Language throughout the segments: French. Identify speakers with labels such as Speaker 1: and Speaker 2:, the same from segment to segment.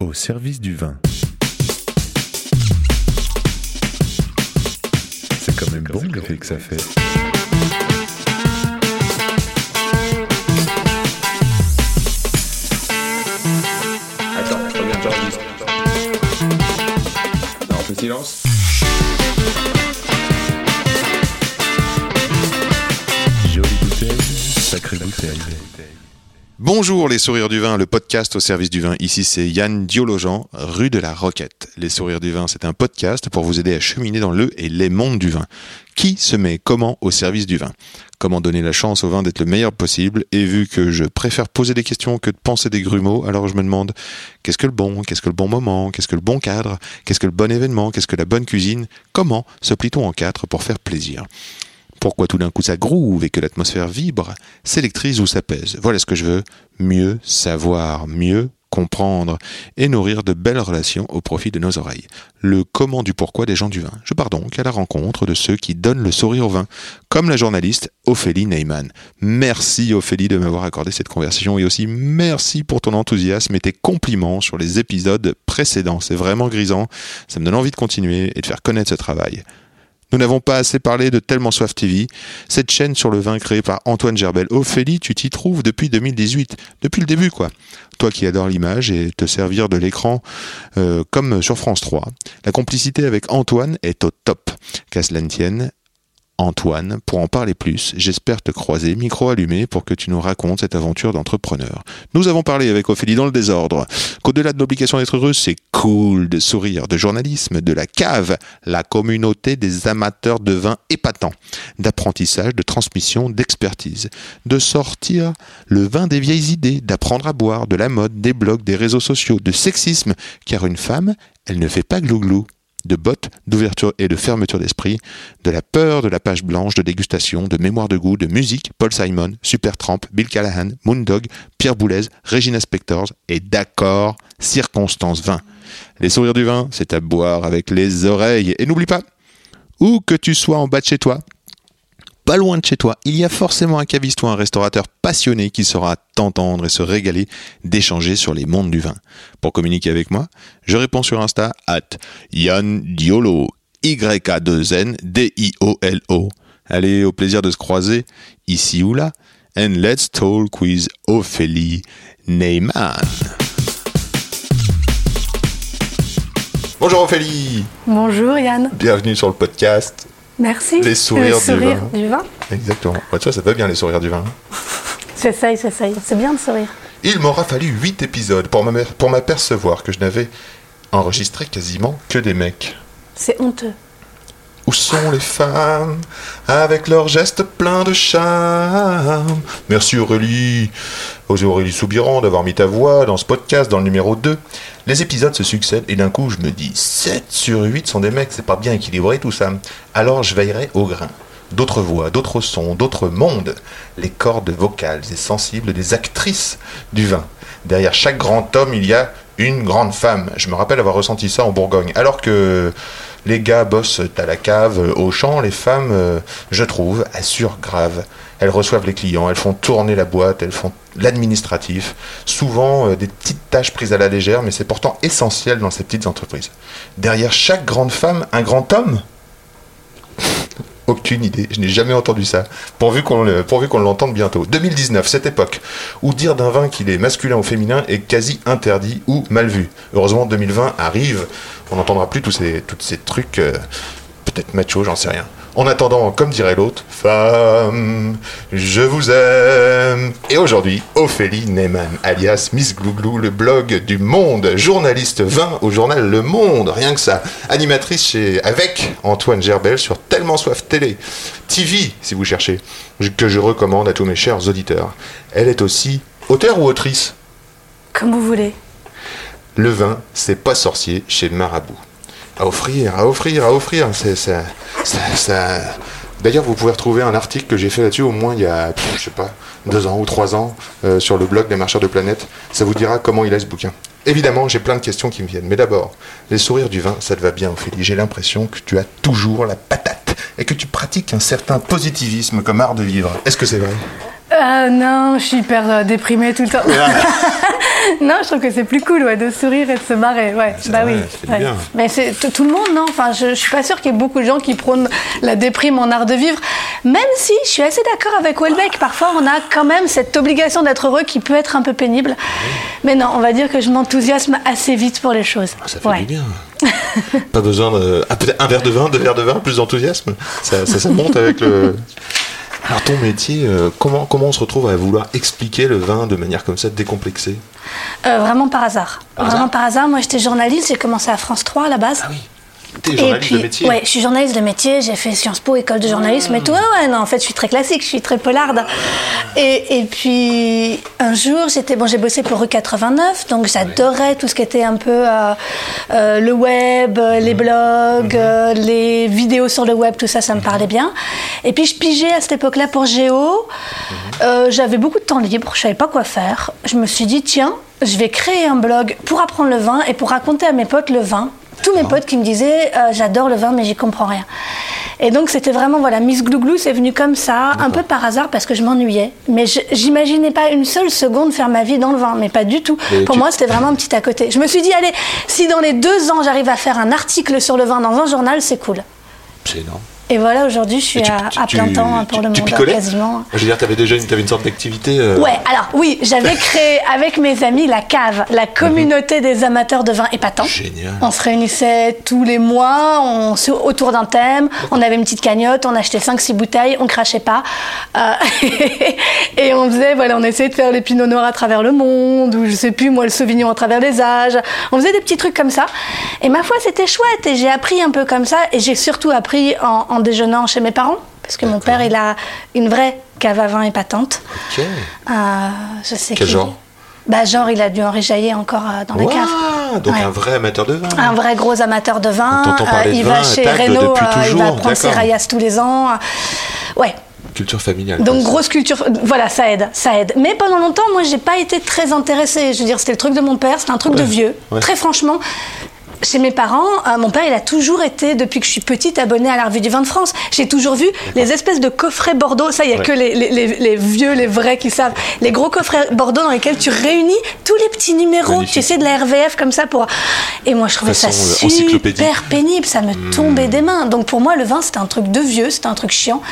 Speaker 1: au service du vin. C'est quand même bon l'effet que ça fait.
Speaker 2: Attends, reviens, j'enregistre. Non, on fait silence.
Speaker 1: Jolie bouteille, sacrée bouteille.
Speaker 3: Bonjour les sourires du vin, le podcast au service du vin. Ici c'est Yann Diologen, rue de la Roquette. Les sourires du vin, c'est un podcast pour vous aider à cheminer dans le et les mondes du vin. Qui se met comment au service du vin? Comment donner la chance au vin d'être le meilleur possible? Et vu que je préfère poser des questions que de penser des grumeaux, alors je me demande qu'est-ce que le bon Qu'est-ce que le bon moment Qu'est-ce que le bon cadre Qu'est-ce que le bon événement Qu'est-ce que la bonne cuisine? Comment se plie-t-on en quatre pour faire plaisir? Pourquoi tout d'un coup ça groove et que l'atmosphère vibre, s'électrise ou s'apaise. Voilà ce que je veux. Mieux savoir, mieux comprendre et nourrir de belles relations au profit de nos oreilles. Le comment du pourquoi des gens du vin. Je pars donc à la rencontre de ceux qui donnent le sourire au vin, comme la journaliste Ophélie Neyman. Merci Ophélie de m'avoir accordé cette conversation et aussi merci pour ton enthousiasme et tes compliments sur les épisodes précédents. C'est vraiment grisant, ça me donne envie de continuer et de faire connaître ce travail. Nous n'avons pas assez parlé de Tellement Soif TV, cette chaîne sur le vin créée par Antoine Gerbel. Ophélie, tu t'y trouves depuis 2018, depuis le début quoi. Toi qui adores l'image et te servir de l'écran euh, comme sur France 3. La complicité avec Antoine est au top. Qu'à cela Antoine, pour en parler plus, j'espère te croiser, micro allumé, pour que tu nous racontes cette aventure d'entrepreneur. Nous avons parlé avec Ophélie dans le désordre, qu'au-delà de l'obligation d'être heureux, c'est cool de sourire, de journalisme, de la cave, la communauté des amateurs de vin épatants, d'apprentissage, de transmission, d'expertise, de sortir le vin des vieilles idées, d'apprendre à boire, de la mode, des blogs, des réseaux sociaux, de sexisme, car une femme, elle ne fait pas glouglou de bottes, d'ouverture et de fermeture d'esprit, de la peur de la page blanche, de dégustation, de mémoire de goût, de musique, Paul Simon, Supertramp, Bill Callahan, Moondog, Pierre Boulez, Regina Spectors et d'accord, Circonstance 20. Les sourires du vin, c'est à boire avec les oreilles. Et n'oublie pas, où que tu sois en bas de chez toi, pas loin de chez toi, il y a forcément un caviste ou un restaurateur passionné qui saura t'entendre et se régaler d'échanger sur les mondes du vin. Pour communiquer avec moi, je réponds sur Insta at Yann Diolo, Y-A-2-N D-I-O-L-O. Allez, au plaisir de se croiser, ici ou là, and let's talk with Ophélie Neyman. Bonjour Ophélie,
Speaker 4: Bonjour Yann,
Speaker 3: bienvenue sur le podcast.
Speaker 4: Merci.
Speaker 3: Les sourires
Speaker 4: Le
Speaker 3: du vin.
Speaker 4: du vin.
Speaker 3: Exactement. Ouais, tu vois, ça va bien les sourires du vin.
Speaker 4: J'essaye, j'essaye. C'est bien de sourire.
Speaker 3: Il m'aura fallu 8 épisodes pour m'apercevoir que je n'avais enregistré quasiment que des mecs.
Speaker 4: C'est honteux.
Speaker 3: Où sont les femmes avec leurs gestes pleins de charme? Merci Aurélie, aux Aurélie Soubiran d'avoir mis ta voix dans ce podcast dans le numéro 2. Les épisodes se succèdent et d'un coup je me dis 7 sur 8 sont des mecs, c'est pas bien équilibré tout ça. Alors je veillerai au grain. D'autres voix, d'autres sons, d'autres mondes. Les cordes vocales et sensibles des actrices du vin. Derrière chaque grand homme, il y a une grande femme. Je me rappelle avoir ressenti ça en Bourgogne. Alors que les gars bossent à la cave, euh, au champ, les femmes, euh, je trouve, assurent grave. Elles reçoivent les clients, elles font tourner la boîte, elles font l'administratif. Souvent euh, des petites tâches prises à la légère, mais c'est pourtant essentiel dans ces petites entreprises. Derrière chaque grande femme, un grand homme aucune idée, je n'ai jamais entendu ça. Pourvu qu'on l'entende bientôt. 2019, cette époque, où dire d'un vin qu'il est masculin ou féminin est quasi interdit ou mal vu. Heureusement, 2020 arrive, on n'entendra plus tous ces, tous ces trucs, euh, peut-être macho, j'en sais rien. En attendant, comme dirait l'autre, femme, je vous aime. Et aujourd'hui, Ophélie Neyman, alias Miss Glouglou, le blog du Monde, journaliste vin au journal Le Monde, rien que ça. Animatrice chez, avec Antoine Gerbel sur Tellement Soif Télé, TV, si vous cherchez, que je recommande à tous mes chers auditeurs. Elle est aussi auteure ou autrice?
Speaker 4: Comme vous voulez.
Speaker 3: le vin, c'est pas sorcier chez Marabout. À offrir, à offrir, à offrir. C'est ça. ça, ça- D'ailleurs, vous pouvez retrouver un article que j'ai fait là-dessus au moins il y a, je sais pas, deux ans ou trois ans, euh, sur le blog des marcheurs de planète. Ça vous dira comment il est ce bouquin. Évidemment, j'ai plein de questions qui me viennent. Mais d'abord, les sourires du vin, ça te va bien, Ophélie? J'ai l'impression que tu as toujours la patate et que tu pratiques un certain positivisme comme art de vivre. Est-ce que c'est vrai?
Speaker 4: Euh, non, je suis hyper euh, déprimée tout le temps. non, je trouve que c'est plus cool ouais, de sourire et de se marrer. Ouais, bah
Speaker 3: vrai,
Speaker 4: oui. ouais.
Speaker 3: bien.
Speaker 4: Mais c'est tout le monde, non Enfin, je, je suis pas sûre qu'il y ait beaucoup de gens qui prônent la déprime en art de vivre. Même si je suis assez d'accord avec Welbeck, parfois on a quand même cette obligation d'être heureux qui peut être un peu pénible. Mais non, on va dire que je m'enthousiasme assez vite pour les choses.
Speaker 3: Ah, Ça fait
Speaker 4: Ouais.
Speaker 3: du bien. Pas besoin de. Ah, peut-être un verre de vin, deux verres de vin, plus d'enthousiasme. Ça, ça, ça monte avec le. Alors, ton métier, euh, comment, comment on se retrouve à vouloir expliquer le vin de manière comme ça, décomplexée?
Speaker 4: Euh, vraiment par hasard.
Speaker 3: Par
Speaker 4: vraiment
Speaker 3: hasard
Speaker 4: par hasard. Moi, j'étais journaliste, j'ai commencé à France 3 à la base.
Speaker 3: Ah oui. T'es
Speaker 4: Et
Speaker 3: journaliste
Speaker 4: puis,
Speaker 3: de métier
Speaker 4: ouais, je suis journaliste de métier, j'ai fait Sciences Po, école de journalisme et tout. Ouais, ouais, non, en fait, je suis très classique, je suis très polarde. Et, et puis, un jour, j'étais, bon, j'ai bossé pour Rue 89, donc j'adorais tout ce qui était un peu euh, euh, le web, euh, les blogs, euh, les vidéos sur le web, tout ça, ça me parlait bien. Et puis, je pigeais à cette époque-là pour Géo. J'avais beaucoup de temps libre, je savais pas quoi faire. Je me suis dit, tiens, je vais créer un blog pour apprendre le vin et pour raconter à mes potes le vin. Tous mes potes qui me disaient, euh, j'adore le vin, mais j'y comprends rien. Et donc, c'était vraiment, voilà, Miss Glouglou, c'est venu comme ça, un peu par hasard, parce que je m'ennuyais. Mais j'imaginais pas une seule seconde faire ma vie dans le vin, mais pas du tout. Pour
Speaker 3: tu-
Speaker 4: moi, c'était vraiment un petit à côté. Je me suis dit, allez, si dans les deux ans, j'arrive à faire un article sur le vin dans un journal, c'est cool.
Speaker 3: C'est énorme.
Speaker 4: Et voilà, aujourd'hui, je suis
Speaker 3: tu-
Speaker 4: à,
Speaker 3: tu-
Speaker 4: à plein
Speaker 3: tu-
Speaker 4: temps pour
Speaker 3: tu-
Speaker 4: le
Speaker 3: tu
Speaker 4: monde, quasiment.
Speaker 3: Je veux dire, t'avais déjà une, t'avais une sorte d'activité. euh,
Speaker 4: Ouais, alors oui, j'avais créé avec mes amis la cave, la communauté des amateurs de vin épatants.
Speaker 3: Génial.
Speaker 4: On se réunissait tous les mois, on se- autour d'un thème, on avait une petite cagnotte, on achetait 5-6 bouteilles, on crachait pas. Euh, et on faisait, voilà, on essayait de faire les pinots noirs à travers le monde, ou je sais plus, moi, le sauvignon à travers les âges. On faisait des petits trucs comme ça. Et ma foi, c'était chouette, et j'ai appris un peu comme ça, et j'ai surtout appris en, en déjeunant chez mes parents, parce que mon père, il a une vraie cave à vin épatante.
Speaker 3: Ok.
Speaker 4: Euh, je sais
Speaker 3: Quel genre
Speaker 4: bah, genre, il a dû enrichailler encore euh, dans la
Speaker 3: Ouah,
Speaker 4: cave.
Speaker 3: donc
Speaker 4: Ouais.
Speaker 3: un vrai amateur de vin.
Speaker 4: Un vrai gros amateur de vin.
Speaker 3: Parler de
Speaker 4: il
Speaker 3: vin
Speaker 4: va
Speaker 3: à
Speaker 4: chez Renault, euh, il va prendre ses raillasses tous les ans. Ouais.
Speaker 3: Culture familiale.
Speaker 4: Donc grosse culture, voilà, ça aide, ça aide. Mais pendant longtemps, moi, j'ai pas été très intéressée. Je veux dire, c'était le truc de mon père, c'était un truc de vieux.
Speaker 3: ouais.
Speaker 4: Très franchement. Chez mes parents, euh, mon père, il a toujours été, depuis que je suis petite, abonné à la revue du vin de France. J'ai toujours vu les espèces de coffrets Bordeaux. Ça, il y a
Speaker 3: Ouais.
Speaker 4: que les, les- les- les vieux, les vrais qui savent. Les gros coffrets Bordeaux dans lesquels tu réunis tous les petits numéros,
Speaker 3: Magnifique.
Speaker 4: tu sais, de la RVF comme ça pour. Et moi, je trouvais ça
Speaker 3: Façon, euh,
Speaker 4: super pénible. Ça me tombait des mains. Donc pour moi, le vin, c'était un truc de vieux, c'était un truc chiant.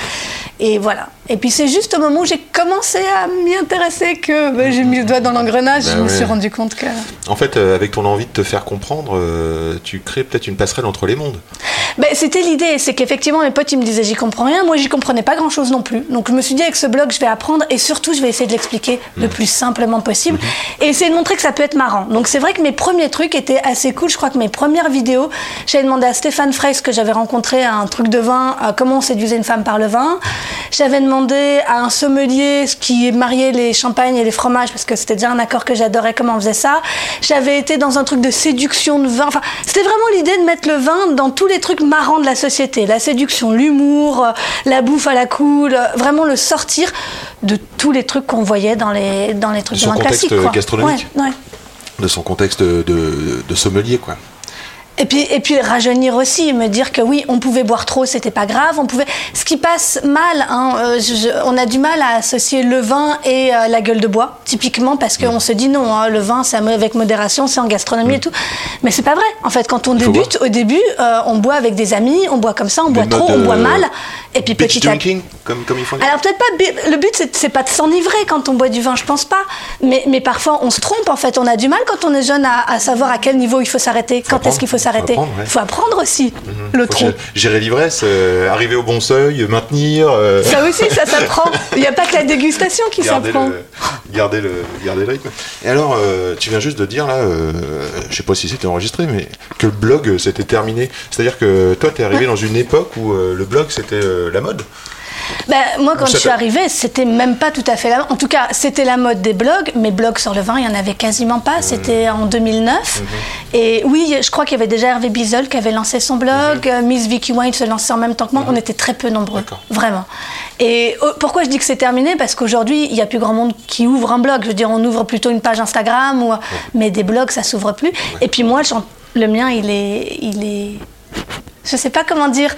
Speaker 4: Et voilà. Et puis c'est juste au moment où j'ai commencé à m'y intéresser que ben, j'ai mis le doigt dans l'engrenage.
Speaker 3: Bah
Speaker 4: je me suis rendu compte que.
Speaker 3: En fait, euh, avec ton envie de te faire comprendre, euh, tu crées peut-être une passerelle entre les mondes.
Speaker 4: Ben, c'était l'idée, c'est qu'effectivement mes potes ils me disaient j'y comprends rien, moi j'y comprenais pas grand chose non plus. Donc je me suis dit avec ce blog je vais apprendre et surtout je vais essayer de l'expliquer le plus simplement possible et essayer de montrer que ça peut être marrant. Donc c'est vrai que mes premiers trucs étaient assez cool. Je crois que mes premières vidéos, j'avais demandé à Stéphane Freys que j'avais rencontré à un truc de vin, comment on séduisait une femme par le vin. J'avais demandé à un sommelier qui mariait les champagnes et les fromages parce que c'était déjà un accord que j'adorais comment on faisait ça. J'avais été dans un truc de séduction de vin. Enfin, c'était vraiment l'idée de mettre le vin dans tous les trucs marrants de la société. La séduction, l'humour, euh, la bouffe à la cool, euh, vraiment le sortir de tous les trucs qu'on voyait dans les, dans les trucs
Speaker 3: De
Speaker 4: de
Speaker 3: son
Speaker 4: vin
Speaker 3: contexte
Speaker 4: classiques. quoi.
Speaker 3: gastronomique.
Speaker 4: Ouais, ouais.
Speaker 3: de son contexte de sommelier, quoi.
Speaker 4: Et puis, et puis rajeunir aussi, me dire que oui, on pouvait boire trop, c'était pas grave. On pouvait. Ce qui passe mal, hein, euh, je- je- on a du mal à associer le vin et euh, la gueule de bois, typiquement parce qu'on se dit non, hein, le vin c'est avec modération, c'est en gastronomie et tout. Mais c'est pas vrai. En fait, quand on débute, au début, euh, on boit avec des amis, on boit comme ça, on boit trop, on boit mal. Et puis petit à
Speaker 3: drinking, comme, comme ils font.
Speaker 4: alors peut-être pas. Le but c'est- pas de s'enivrer quand on boit du vin, je pense pas. Mais, mais parfois on se trompe en fait. On a du mal quand on est jeune à, à savoir à quel niveau il faut s'arrêter. Quand est-ce qu'il faut
Speaker 3: faut
Speaker 4: s'arrêter
Speaker 3: ouais.
Speaker 4: faut apprendre aussi le
Speaker 3: Faut
Speaker 4: trop.
Speaker 3: gé- gérer l'ivresse, euh, arriver au bon seuil, maintenir. euh,
Speaker 4: Ça aussi, ça s'apprend. Il n'y a pas que la dégustation qui s'apprend.
Speaker 3: le, garder, le, garder le rythme. Et alors, euh, tu viens juste de dire là, je sais pas si c'était enregistré, mais que le blog c'était terminé. C'est-à-dire que toi, tu es arrivé dans une époque où le blog c'était la mode.
Speaker 4: Ben, moi, quand je suis arrivée, c'était même pas tout à fait la En tout cas, c'était la mode des blogs, mais blogs sur le vin, il y en avait quasiment pas. C'était en 2009. Et oui, je crois qu'il y avait déjà Hervé Bizol qui avait lancé son blog. euh, Miss Vicky Wine se lançait en même temps que moi. On était très peu nombreux. Vraiment. Et oh, pourquoi je dis que c'est terminé? Parce qu'aujourd'hui, il n'y a plus grand monde qui ouvre un blog. Je veux dire, on ouvre plutôt une page Instagram, ou... mais des blogs, ça s'ouvre plus. Et puis moi, le mien, il est, il est. Je sais pas comment dire.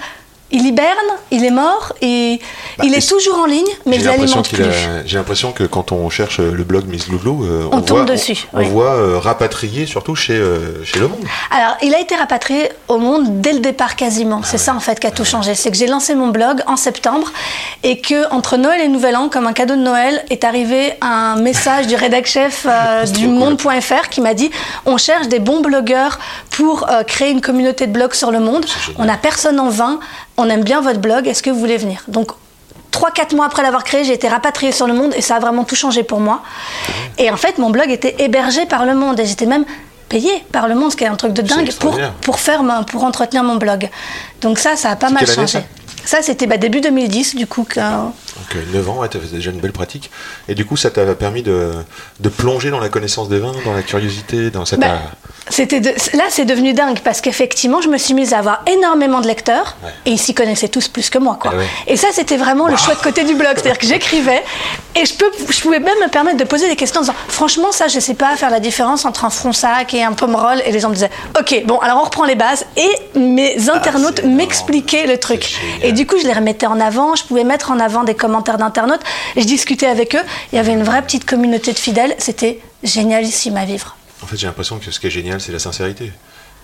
Speaker 4: Il hiberne, il est mort, et
Speaker 3: Bah,
Speaker 4: il est toujours en ligne, mais l'alimente
Speaker 3: qu'il
Speaker 4: plus.
Speaker 3: a- J'ai l'impression que quand on cherche le blog Miss Glouglou, euh,
Speaker 4: On
Speaker 3: on,
Speaker 4: tombe
Speaker 3: voit,
Speaker 4: dessus,
Speaker 3: on,
Speaker 4: oui.
Speaker 3: on voit euh, rapatrier surtout chez, euh, chez Le Monde.
Speaker 4: Alors, il a été rapatrié au monde dès le départ quasiment.
Speaker 3: Ah
Speaker 4: c'est ça en fait qui a tout changé. C'est que j'ai lancé mon blog en septembre et que entre Noël et Nouvel An, comme un cadeau de Noël, est arrivé un message du rédac chef euh, du. Monde.fr qui m'a dit on cherche des bons blogueurs pour euh, créer une communauté de blogs sur le monde. On n'a personne en vain. On aime bien votre blog. Est-ce que vous voulez venir? Donc 3-4 mois après l'avoir créé, j'ai été rapatriée sur le monde et ça a vraiment tout changé pour moi. Et en fait, mon blog était hébergé par le monde et j'étais même payée par le monde, ce qui est un truc de dingue, pour, pour, faire pour entretenir mon blog. Donc ça, ça a pas mal changé. Ça, c'était bah, début 2010, du coup. Que,
Speaker 3: Donc euh, 9 ans, ouais, tu avais déjà une belle pratique. Et du coup, ça t'a permis de, de plonger dans la connaissance des vins, dans la curiosité, dans cette...
Speaker 4: Bah, c'était de- là, c'est devenu dingue parce qu'effectivement, je me suis mise à avoir énormément de lecteurs
Speaker 3: Ouais.
Speaker 4: et ils s'y connaissaient tous plus que moi. Quoi.
Speaker 3: Ah ouais.
Speaker 4: Et ça, c'était vraiment le chouette côté du blog. C'est-à-dire que j'écrivais et je, peux, je pouvais même me permettre de poser des questions en disant Franchement, ça, je sais pas faire la différence entre un fronsac et un pomerol. Et les gens me disaient Ok, bon, alors on reprend les bases. Et mes internautes
Speaker 3: c'est énorme.
Speaker 4: m'expliquaient le truc. Et du coup, je les remettais en avant. Je pouvais mettre en avant des commentaires d'internautes. Et je discutais avec eux. Il y avait une vraie petite communauté de fidèles. C'était génialissime à vivre.
Speaker 3: En fait, j'ai l'impression que ce qui est génial, c'est la sincérité.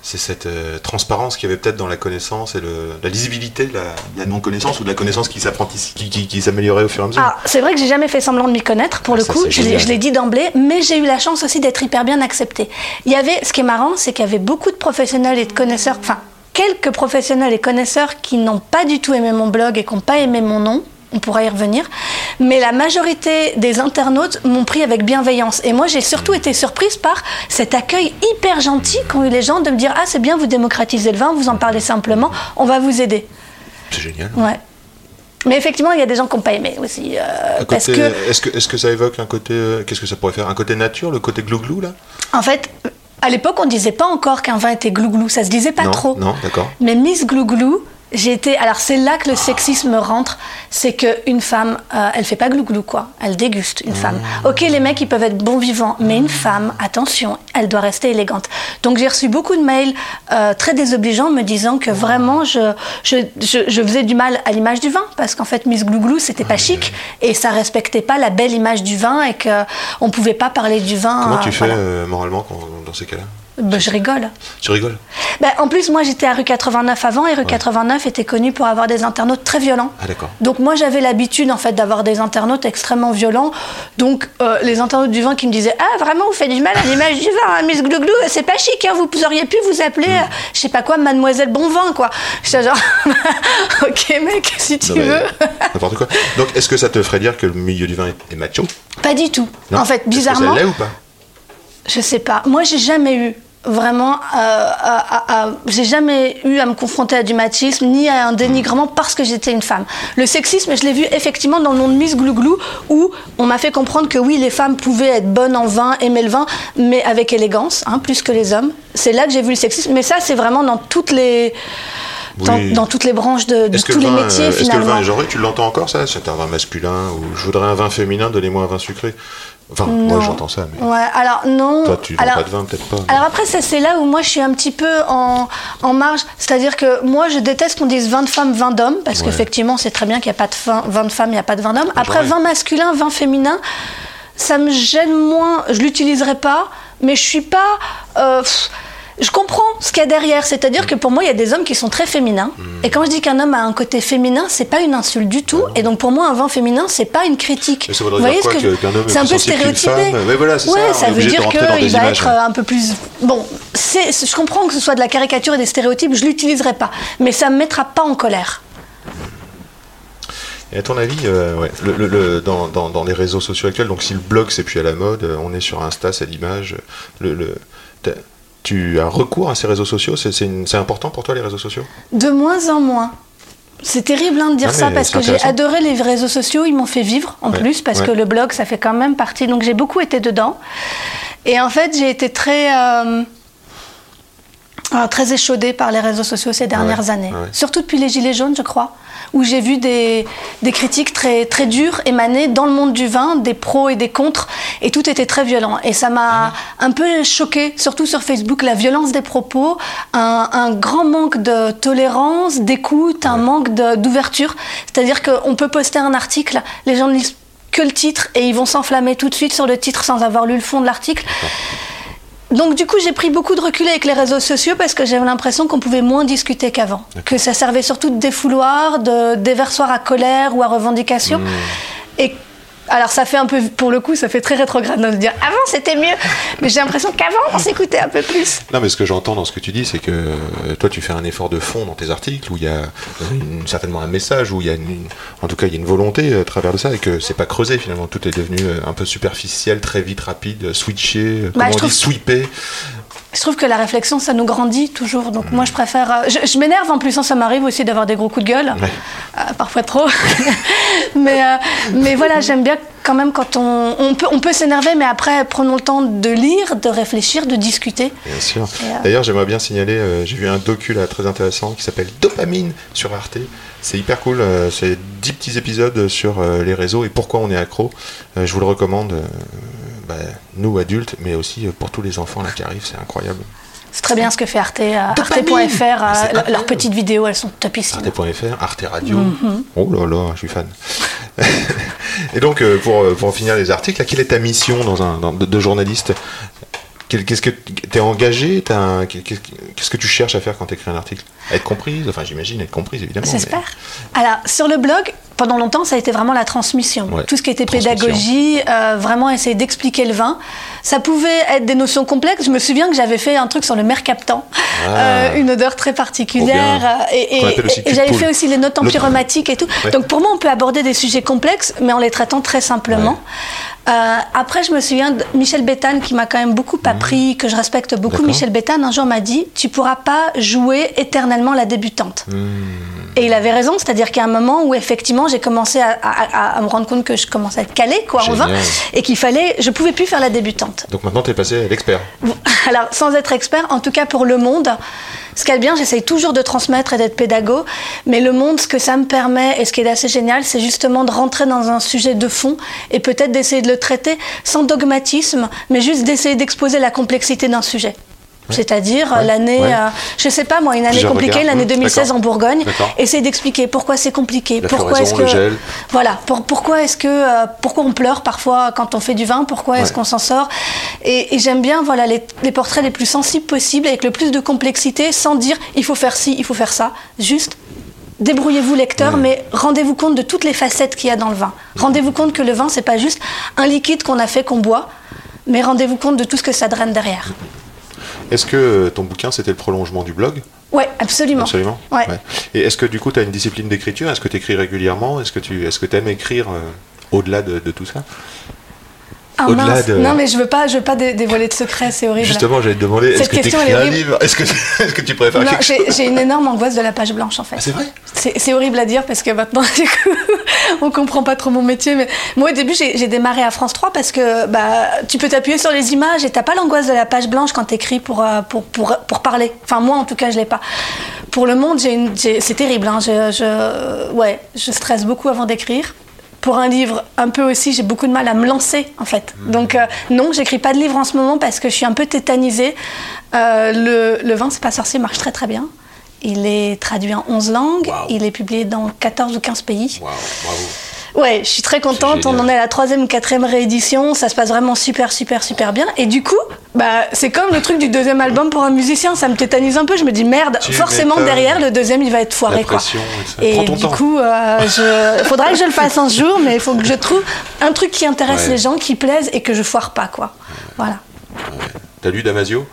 Speaker 3: C'est cette euh, transparence qu'il y avait peut-être dans la connaissance et le, la lisibilité de la, non-connaissance ou de la connaissance qui s'apprenti- qui, qui, qui s'améliorait au fur et à mesure.
Speaker 4: Ah, c'est vrai que j'ai jamais fait semblant de m'y connaître pour
Speaker 3: Ah,
Speaker 4: le
Speaker 3: ça,
Speaker 4: coup, je l'ai dit d'emblée, mais j'ai eu la chance aussi d'être hyper bien acceptée. Il y avait, ce qui est marrant, c'est qu'il y avait beaucoup de professionnels et de connaisseurs, enfin quelques professionnels et connaisseurs qui n'ont pas du tout aimé mon blog et qui n'ont pas aimé mon nom. On pourra y revenir. Mais la majorité des internautes m'ont pris avec bienveillance. Et moi, j'ai surtout été surprise par cet accueil hyper gentil qu'ont eu les gens de me dire Ah, c'est bien, vous démocratisez le vin, vous en parlez simplement, on va vous aider.
Speaker 3: C'est génial.
Speaker 4: Ouais. Mais effectivement, il y a des gens qui n'ont pas aimé aussi. euh, parce que,
Speaker 3: Est-ce que, est-ce que ça évoque un côté... euh, Qu'est-ce que ça pourrait faire? Un côté nature, le côté glouglou, là?
Speaker 4: En fait, à l'époque, on disait pas encore qu'un vin était glouglou. Ça se disait pas
Speaker 3: Non,
Speaker 4: trop.
Speaker 3: non, d'accord.
Speaker 4: Mais Miss Glouglou, j'ai été. Alors, c'est là que le sexisme rentre. C'est qu'une femme, euh, elle fait pas glouglou, quoi. Elle déguste, une femme.
Speaker 3: Mmh.
Speaker 4: Ok, les mecs, ils peuvent être bons vivants. Mais une femme, attention, elle doit rester élégante. Donc, j'ai reçu beaucoup de mails euh, très désobligeants me disant que vraiment, je, je, je, je faisais du mal à l'image du vin. Parce qu'en fait, Miss Glouglou, c'était pas chic. Et ça respectait pas la belle image du vin. Et qu'on pouvait pas parler du vin.
Speaker 3: Comment
Speaker 4: euh,
Speaker 3: tu fais
Speaker 4: voilà.
Speaker 3: euh, moralement quand- dans ces cas-là?
Speaker 4: Ben, je rigole.
Speaker 3: Tu rigoles
Speaker 4: Ben, en plus, moi, j'étais à rue 89 avant, et rue 89 était connue pour avoir des internautes très violents.
Speaker 3: Ah d'accord.
Speaker 4: Donc moi, j'avais l'habitude, en fait, d'avoir des internautes extrêmement violents. Donc, euh, les internautes du vin qui me disaient « Ah, vraiment, vous faites du mal à l'image du vin, hein, Miss Glouglou, c'est pas chic, hein, vous auriez pu vous appeler,
Speaker 3: Hmm.
Speaker 4: euh, je sais pas quoi, Mademoiselle Bonvin, quoi. » J'étais genre « Ok, mec, si tu
Speaker 3: Non,
Speaker 4: veux.
Speaker 3: N'importe quoi. Donc, est-ce que ça te ferait dire que le milieu du vin est, macho »
Speaker 4: Pas du tout.
Speaker 3: Non
Speaker 4: En fait,
Speaker 3: Est-ce que
Speaker 4: bizarrement...
Speaker 3: ça l'est ou pas?
Speaker 4: Je sais pas. Moi, j'ai jamais eu vraiment, euh, à- à- à- j'ai jamais eu à me confronter à du machisme ni à un dénigrement parce que j'étais une femme. Le sexisme, je l'ai vu effectivement dans le nom de Miss Glouglou où on m'a fait comprendre que oui, les femmes pouvaient être bonnes en vin, aimer le vin, mais avec élégance, hein, plus que les hommes. C'est là que j'ai vu le sexisme. Mais ça, c'est vraiment dans toutes les dans,
Speaker 3: Oui.
Speaker 4: dans toutes les branches de, tous
Speaker 3: le
Speaker 4: les métiers
Speaker 3: euh, est-ce que le vin est genré? Tu l'entends encore ça? C'est un vin masculin ou je voudrais un vin féminin, donnez-moi un vin sucré. Enfin, moi j'entends ça, mais
Speaker 4: Ouais, alors non.
Speaker 3: toi tu
Speaker 4: alors,
Speaker 3: pas de vin peut-être pas.
Speaker 4: Alors après, ça, c'est là où moi je suis un petit peu en, en marge. C'est-à-dire que moi je déteste qu'on dise 20 de femmes, 20 d'hommes, parce
Speaker 3: Ouais.
Speaker 4: qu'effectivement c'est très bien qu'il n'y a pas de vin- 20 de femmes, il n'y a pas de 20 d'hommes. Après,
Speaker 3: genré.
Speaker 4: 20 masculin, 20 féminin, ça me gêne moins, je l'utiliserai pas, mais je suis pas. euh, pff, je comprends ce qu'il y a derrière, c'est-à-dire que pour moi, il y a des hommes qui sont très féminins. Et quand je dis qu'un homme a un côté féminin, c'est pas une insulte du tout. Et donc pour moi, un vin féminin, c'est pas une critique.
Speaker 3: Mais ça voudrait
Speaker 4: Vous
Speaker 3: dire
Speaker 4: voyez
Speaker 3: quoi,
Speaker 4: ce que
Speaker 3: qu'un homme est
Speaker 4: C'est un peu stéréotypé.
Speaker 3: Ouais, voilà, c'est
Speaker 4: Ouais,
Speaker 3: ça,
Speaker 4: veut dire qu'il va être euh, un peu plus. Bon, c'est, je comprends que ce soit de la caricature et des stéréotypes, je l'utiliserai pas. Mais ça me mettra pas en colère.
Speaker 3: Et à ton avis, euh, ouais, le, le- le- dans, dans- dans les réseaux sociaux actuels, donc si le blog c'est plus à la mode, euh, on est sur Insta, c'est l'image. Le, t'as- tu as recours à ces réseaux sociaux C'est important pour toi les réseaux sociaux?
Speaker 4: De moins en moins. C'est terrible hein, de dire
Speaker 3: Ah,
Speaker 4: ça parce que j'ai adoré les réseaux sociaux, ils m'ont fait vivre en
Speaker 3: Ouais,
Speaker 4: plus parce
Speaker 3: ouais.
Speaker 4: que le blog ça fait quand même partie. Donc j'ai beaucoup été dedans. Et en fait j'ai été très. euh, Ah, très échaudée par les réseaux sociaux ces dernières
Speaker 3: ouais,
Speaker 4: années.
Speaker 3: ouais.
Speaker 4: Surtout depuis les Gilets jaunes, je crois, où j'ai vu des, des critiques très, très dures émaner dans le monde du vin, des pros et des contres, et tout était très violent. Et ça m'a un peu choqué, surtout sur Facebook, la violence des propos, un, un grand manque de tolérance, d'écoute, un manque d'ouverture. C'est-à-dire qu'on peut poster un article, les gens ne lisent que le titre et ils vont s'enflammer tout de suite sur le titre sans avoir lu le fond de l'article. Donc du coup, j'ai pris beaucoup de recul avec les réseaux sociaux parce que j'avais l'impression qu'on pouvait moins discuter qu'avant. Que ça servait surtout de défouloir, de déversoir à colère ou à revendication. Et alors ça fait un peu, pour le coup, ça fait très rétrograde de dire avant c'était mieux. Mais j'ai l'impression qu'avant on s'écoutait un peu plus.
Speaker 3: Non, mais ce que j'entends dans ce que tu dis, c'est que euh, toi, tu fais un effort de fond dans tes articles où il y a euh, une- certainement un message, où il y a une, en tout cas, il y a une volonté euh, à travers de ça et que c'est pas creusé finalement. Tout est devenu un peu superficiel, très vite, rapide, switché,
Speaker 4: Bah,
Speaker 3: comment on dit, sweepé.
Speaker 4: Je trouve que la réflexion, ça nous grandit toujours. Donc moi, je préfère. euh, Je, je m'énerve en plus, hein, ça m'arrive aussi d'avoir des gros coups de gueule,
Speaker 3: Ouais.
Speaker 4: Euh, parfois trop. mais, euh, mais voilà, j'aime bien quand même quand on, on peut, on peut s'énerver, mais après, prenons le temps de lire, de réfléchir, de discuter.
Speaker 3: Bien sûr.
Speaker 4: Euh,
Speaker 3: D'ailleurs, j'aimerais bien signaler, j'ai vu un docu là très intéressant qui s'appelle Dopamine sur Arte. C'est hyper cool. c'est 10 petits épisodes sur les réseaux et pourquoi on est accro. Je vous le recommande, bah, nous adultes, mais aussi euh, pour tous les enfants là qui arrivent. C'est incroyable.
Speaker 4: C'est très bien ce que fait Arte. euh. Arte.fr, euh,
Speaker 3: Mais
Speaker 4: leurs petites vidéos, elles sont topissimes.
Speaker 3: Arte.fr, Arte Radio.
Speaker 4: Mhm.
Speaker 3: Oh là là, je suis fan. et donc, pour, pour finir les articles, quelle est ta mission dans un, dans- de, de journaliste? Qu'est-ce que t'es engagé? T'as un- Qu'est-ce que tu cherches à faire quand tu écris un article? Être comprise? Enfin, j'imagine être comprise, évidemment. mais-
Speaker 4: J'espère. Alors, sur le blog, pendant longtemps, ça a été vraiment la transmission.
Speaker 3: Ouais,
Speaker 4: Tout ce qui était pédagogie, euh, vraiment essayer d'expliquer le vin. Ça pouvait être des notions complexes. Je me souviens que j'avais fait un truc sur le mercaptan,
Speaker 3: Ah.
Speaker 4: euh, une odeur très particulière. Euh, Et, j'avais fait aussi les notes empyromatiques et tout.
Speaker 3: Ouais.
Speaker 4: Donc pour moi, on peut aborder des sujets complexes, mais en les traitant très simplement. Euh, après, je me souviens de Michel Béthane qui m'a quand même beaucoup appris, que je respecte beaucoup. Michel Béthane, un jour m'a dit Tu pourras pas jouer éternellement la débutante.
Speaker 3: Hmm.
Speaker 4: Et il avait raison, c'est-à-dire qu'il y a un moment où effectivement j'ai commencé à, à- à- à me rendre compte que je commençais à être calée quoi, en vin et qu'il fallait, je pouvais plus faire la débutante.
Speaker 3: Donc maintenant, tu es passé à l'expert.
Speaker 4: Alors, sans être expert, en tout cas pour le monde, ce qui est bien, j'essaye toujours de transmettre et d'être pédago, mais le monde, ce que ça me permet et ce qui est assez génial, c'est justement de rentrer dans un sujet de fond et peut-être d'essayer de le traiter sans dogmatisme, mais juste d'essayer d'exposer la complexité d'un sujet. C'est-à-dire
Speaker 3: Ouais,
Speaker 4: l'année,
Speaker 3: ouais.
Speaker 4: euh, je sais pas moi, une année compliquée, l'année
Speaker 3: Mmh,
Speaker 4: 2016 en. Bourgogne, essayer d'expliquer pourquoi c'est compliqué,
Speaker 3: La
Speaker 4: pourquoi est-ce que
Speaker 3: gel.
Speaker 4: voilà, pour- pourquoi est-ce que euh, pourquoi on pleure parfois quand on fait du vin, pourquoi est-ce qu'on s'en sort Et, et j'aime bien voilà les, les portraits les plus sensibles possibles avec le plus de complexité, sans dire il faut faire ci, il faut faire ça, juste débrouillez-vous lecteur, mais rendez-vous compte de toutes les facettes qu'il y a dans le vin. Rendez-vous compte que le vin c'est pas juste un liquide qu'on a fait qu'on boit, mais rendez-vous compte de tout ce que ça draine derrière.
Speaker 3: Est-ce que euh, ton bouquin, c'était le prolongement du blog?
Speaker 4: Ouais, absolument.
Speaker 3: Absolument.
Speaker 4: Ouais.
Speaker 3: Et est-ce que du coup, tu as une discipline d'écriture? Est-ce que tu écris régulièrement? Est-ce que tu est-ce que aimes écrire euh, au-delà de, de tout ça?
Speaker 4: Ah,
Speaker 3: Au-delà
Speaker 4: mince.
Speaker 3: de-
Speaker 4: Non mais je veux pas, je veux pas dé- dévoiler de secrets, c'est horrible.
Speaker 3: Justement, j'allais te demander, est-ce que tu
Speaker 4: question,
Speaker 3: écris
Speaker 4: est
Speaker 3: un livre? Est-ce que, est-ce que tu préfères
Speaker 4: Non,
Speaker 3: quelque
Speaker 4: j'ai
Speaker 3: chose?
Speaker 4: j'ai une énorme angoisse de la page blanche en fait.
Speaker 3: Ah, c'est vrai?
Speaker 4: C'est horrible à dire parce que maintenant, du coup, on comprend pas trop mon métier. Mais moi, au début, j'ai démarré à France 3 parce que bah, tu peux t'appuyer sur les images et t'as pas l'angoisse de la page blanche quand t'écris pour, euh, pour, pour, pour parler. Enfin, moi, en tout cas, je l'ai pas. Pour le monde, c'est terrible. hein. Je, je, ouais, je stresse beaucoup avant d'écrire. Pour un livre, un peu aussi, j'ai beaucoup de mal à me lancer, en fait. Donc, euh, non, j'écris pas de livre en ce moment parce que je suis un peu tétanisée. Euh, le, le vin, c'est pas sorcier, marche très très bien. Il est traduit en 11 langues. Il est publié dans 14 ou 15 pays.
Speaker 3: Bravo.
Speaker 4: Ouais, je suis très contente. On en est à la troisième ou quatrième réédition. Ça se passe vraiment super, super, super bien. Et du coup, bah, c'est comme le truc du deuxième album pour un musicien. Ça me tétanise un peu. Je me dis merde,
Speaker 3: Tu
Speaker 4: forcément derrière, le deuxième, il va être foiré. Quoi.
Speaker 3: et
Speaker 4: du
Speaker 3: temps.
Speaker 4: coup, euh, je... faudra que je le fasse un jour, mais il faut que je trouve un truc qui intéresse
Speaker 3: Ouais.
Speaker 4: les gens, qui plaise et que je foire pas, quoi. Voilà.
Speaker 3: T'as lu Damasio?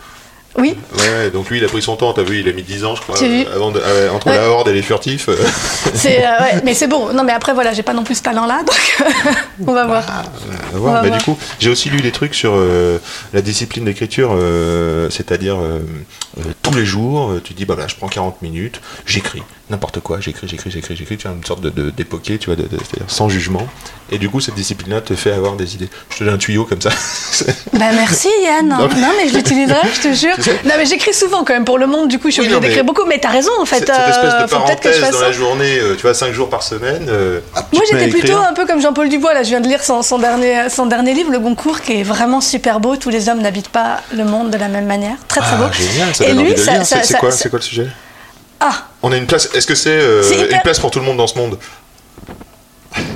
Speaker 4: Oui.
Speaker 3: Ouais, donc lui, il a pris son temps, t'as vu, il a mis 10 ans, je crois, euh, avant de- euh, entre
Speaker 4: Ouais.
Speaker 3: la horde et les furtifs. euh,
Speaker 4: C'est, ouais, mais c'est bon. Non, mais après, voilà, j'ai pas non plus ce talent-là, donc on va voir.
Speaker 3: voir.
Speaker 4: On va
Speaker 3: Mais
Speaker 4: voir.
Speaker 3: du coup, j'ai aussi lu des trucs sur la discipline d'écriture, c'est-à-dire tous les jours, tu dis, bah, bah, je prends 40 minutes, j'écris, n'importe quoi, j'écris, j'écris, j'écris, j'écris, tu as une sorte de, de d'époqué, tu vois, de, de- c'est-à-dire sans jugement. Et du coup, cette discipline-là te fait avoir des idées. Je te donne un tuyau comme ça.
Speaker 4: Bah merci Yann.
Speaker 3: Non,
Speaker 4: Non,
Speaker 3: mais-
Speaker 4: je l'utiliserai, je te jure. Non mais j'écris souvent quand même pour le monde, du coup je suis
Speaker 3: Oui,
Speaker 4: obligée d'écrire beaucoup. Mais t'as raison en fait.
Speaker 3: cette, cette espèce
Speaker 4: euh,
Speaker 3: de parenthèse
Speaker 4: fasse
Speaker 3: dans
Speaker 4: ça.
Speaker 3: la journée, euh, tu vois, 5 jours par semaine. euh, tu
Speaker 4: Moi j'étais plutôt un peu comme Jean-Paul Dubois, là je viens de lire son, son dernier, son dernier livre, Le Goncourt, qui est vraiment super beau. Tous les hommes n'habitent pas le monde de la même manière. Très très beau.
Speaker 3: Ah, génial, ça
Speaker 4: Et lui,
Speaker 3: C'est quoi,
Speaker 4: ça-
Speaker 3: c'est quoi le sujet?
Speaker 4: Ah,
Speaker 3: On a une place. Est-ce que c'est euh,
Speaker 4: hyper-
Speaker 3: une place pour tout le monde dans ce monde?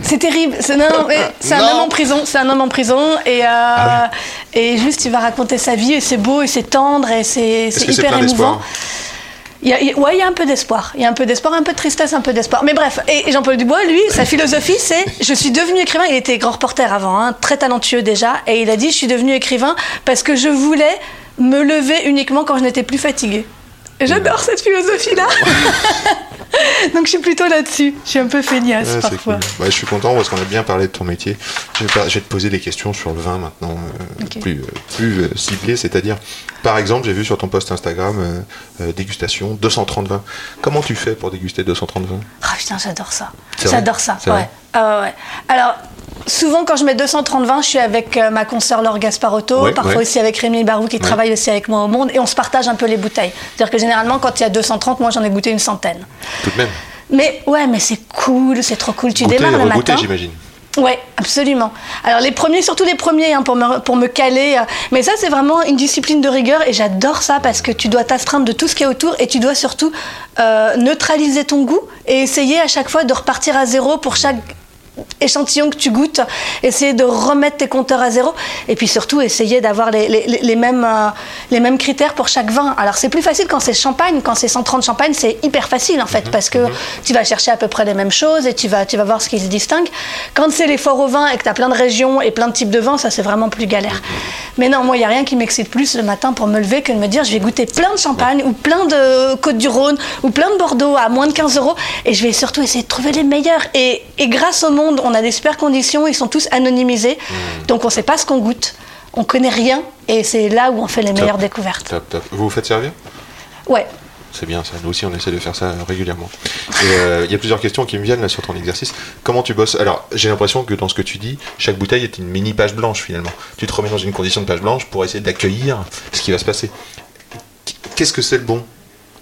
Speaker 4: C'est terrible. C'est un homme en prison. C'est un homme en prison et, euh,
Speaker 3: Ah
Speaker 4: et juste il va raconter sa vie et c'est beau et c'est tendre et c'est hyper émouvant. Il y a, il ouais, il y a un peu d'espoir. Il y a un peu d'espoir, un peu de tristesse, un peu d'espoir. Mais bref, et, et Jean-Paul Dubois, lui, sa philosophie, c'est je suis devenu écrivain. Il était grand reporter avant, hein, très talentueux déjà, et il a dit je suis devenu écrivain parce que je voulais me lever uniquement quand je n'étais plus fatigué. J'adore cette philosophie-là. Donc je suis plutôt là-dessus. Je suis un peu feignasse
Speaker 3: Ouais,
Speaker 4: parfois.
Speaker 3: cool. Bah, je suis content parce qu'on a bien parlé de ton métier. Je vais, pas- je vais te poser des questions sur le vin maintenant, euh, plus, euh, plus euh, ciblées. C'est-à-dire, par exemple, j'ai vu sur ton post Instagram euh, dégustation 230 vins. Comment tu fais pour déguster 230 vins?
Speaker 4: Ah putain, j'adore ça. J'adore ça. Ouais. Ah ouais, ouais. Alors, souvent quand je mets 230 vins, je suis avec euh, ma consoeur Laure Gasparotto, parfois aussi avec Rémi Barou qui travaille aussi avec moi au monde, et on se partage un peu les bouteilles. C'est-à-dire que généralement, quand il y a 230, moi j'en ai goûté une centaine.
Speaker 3: Tout de même.
Speaker 4: Mais ouais, mais c'est cool, c'est trop cool. Tu
Speaker 3: Goûter
Speaker 4: démarres le matin.
Speaker 3: j'imagine.
Speaker 4: Ouais, absolument. Alors les premiers, surtout les premiers, hein, pour, me, pour me caler. euh, mais ça, c'est vraiment une discipline de rigueur et j'adore ça parce que tu dois t'astreindre de tout ce qui est autour et tu dois surtout euh, neutraliser ton goût et essayer à chaque fois de repartir à zéro pour chaque échantillon que tu goûtes, essayer de remettre tes compteurs à zéro et puis surtout essayer d'avoir les, les- les- les mêmes, euh, les mêmes critères pour chaque vin. Alors c'est plus facile quand c'est champagne, quand c'est 130 champagne, c'est hyper facile en fait parce que tu vas chercher à peu près les mêmes choses et tu vas, tu vas voir ce qui se distingue. Quand c'est les forts au vin et que tu as plein de régions et plein de types de vins, ça c'est vraiment plus galère. Mais non, moi il n'y a rien qui m'excite plus le matin pour me lever que de me dire je vais goûter plein de champagne ou plein de Côte du Rhône ou plein de Bordeaux à moins de 15 euros et je vais surtout essayer de trouver les meilleurs. Et, et grâce au monde, on a des super conditions, ils sont tous anonymisés, donc on ne sait pas ce qu'on goûte, on connaît rien et c'est là où on fait les
Speaker 3: Top.
Speaker 4: meilleures découvertes.
Speaker 3: Top, top. Vous vous faites servir?
Speaker 4: Ouais.
Speaker 3: C'est bien ça, nous aussi on essaie de faire ça régulièrement. Euh, il y a plusieurs questions qui me viennent là sur ton exercice. Comment tu bosses? Alors j'ai l'impression que dans ce que tu dis, chaque bouteille est une mini page blanche finalement. Tu te remets dans une condition de page blanche pour essayer d'accueillir ce qui va se passer. Qu'est-ce que c'est le bon?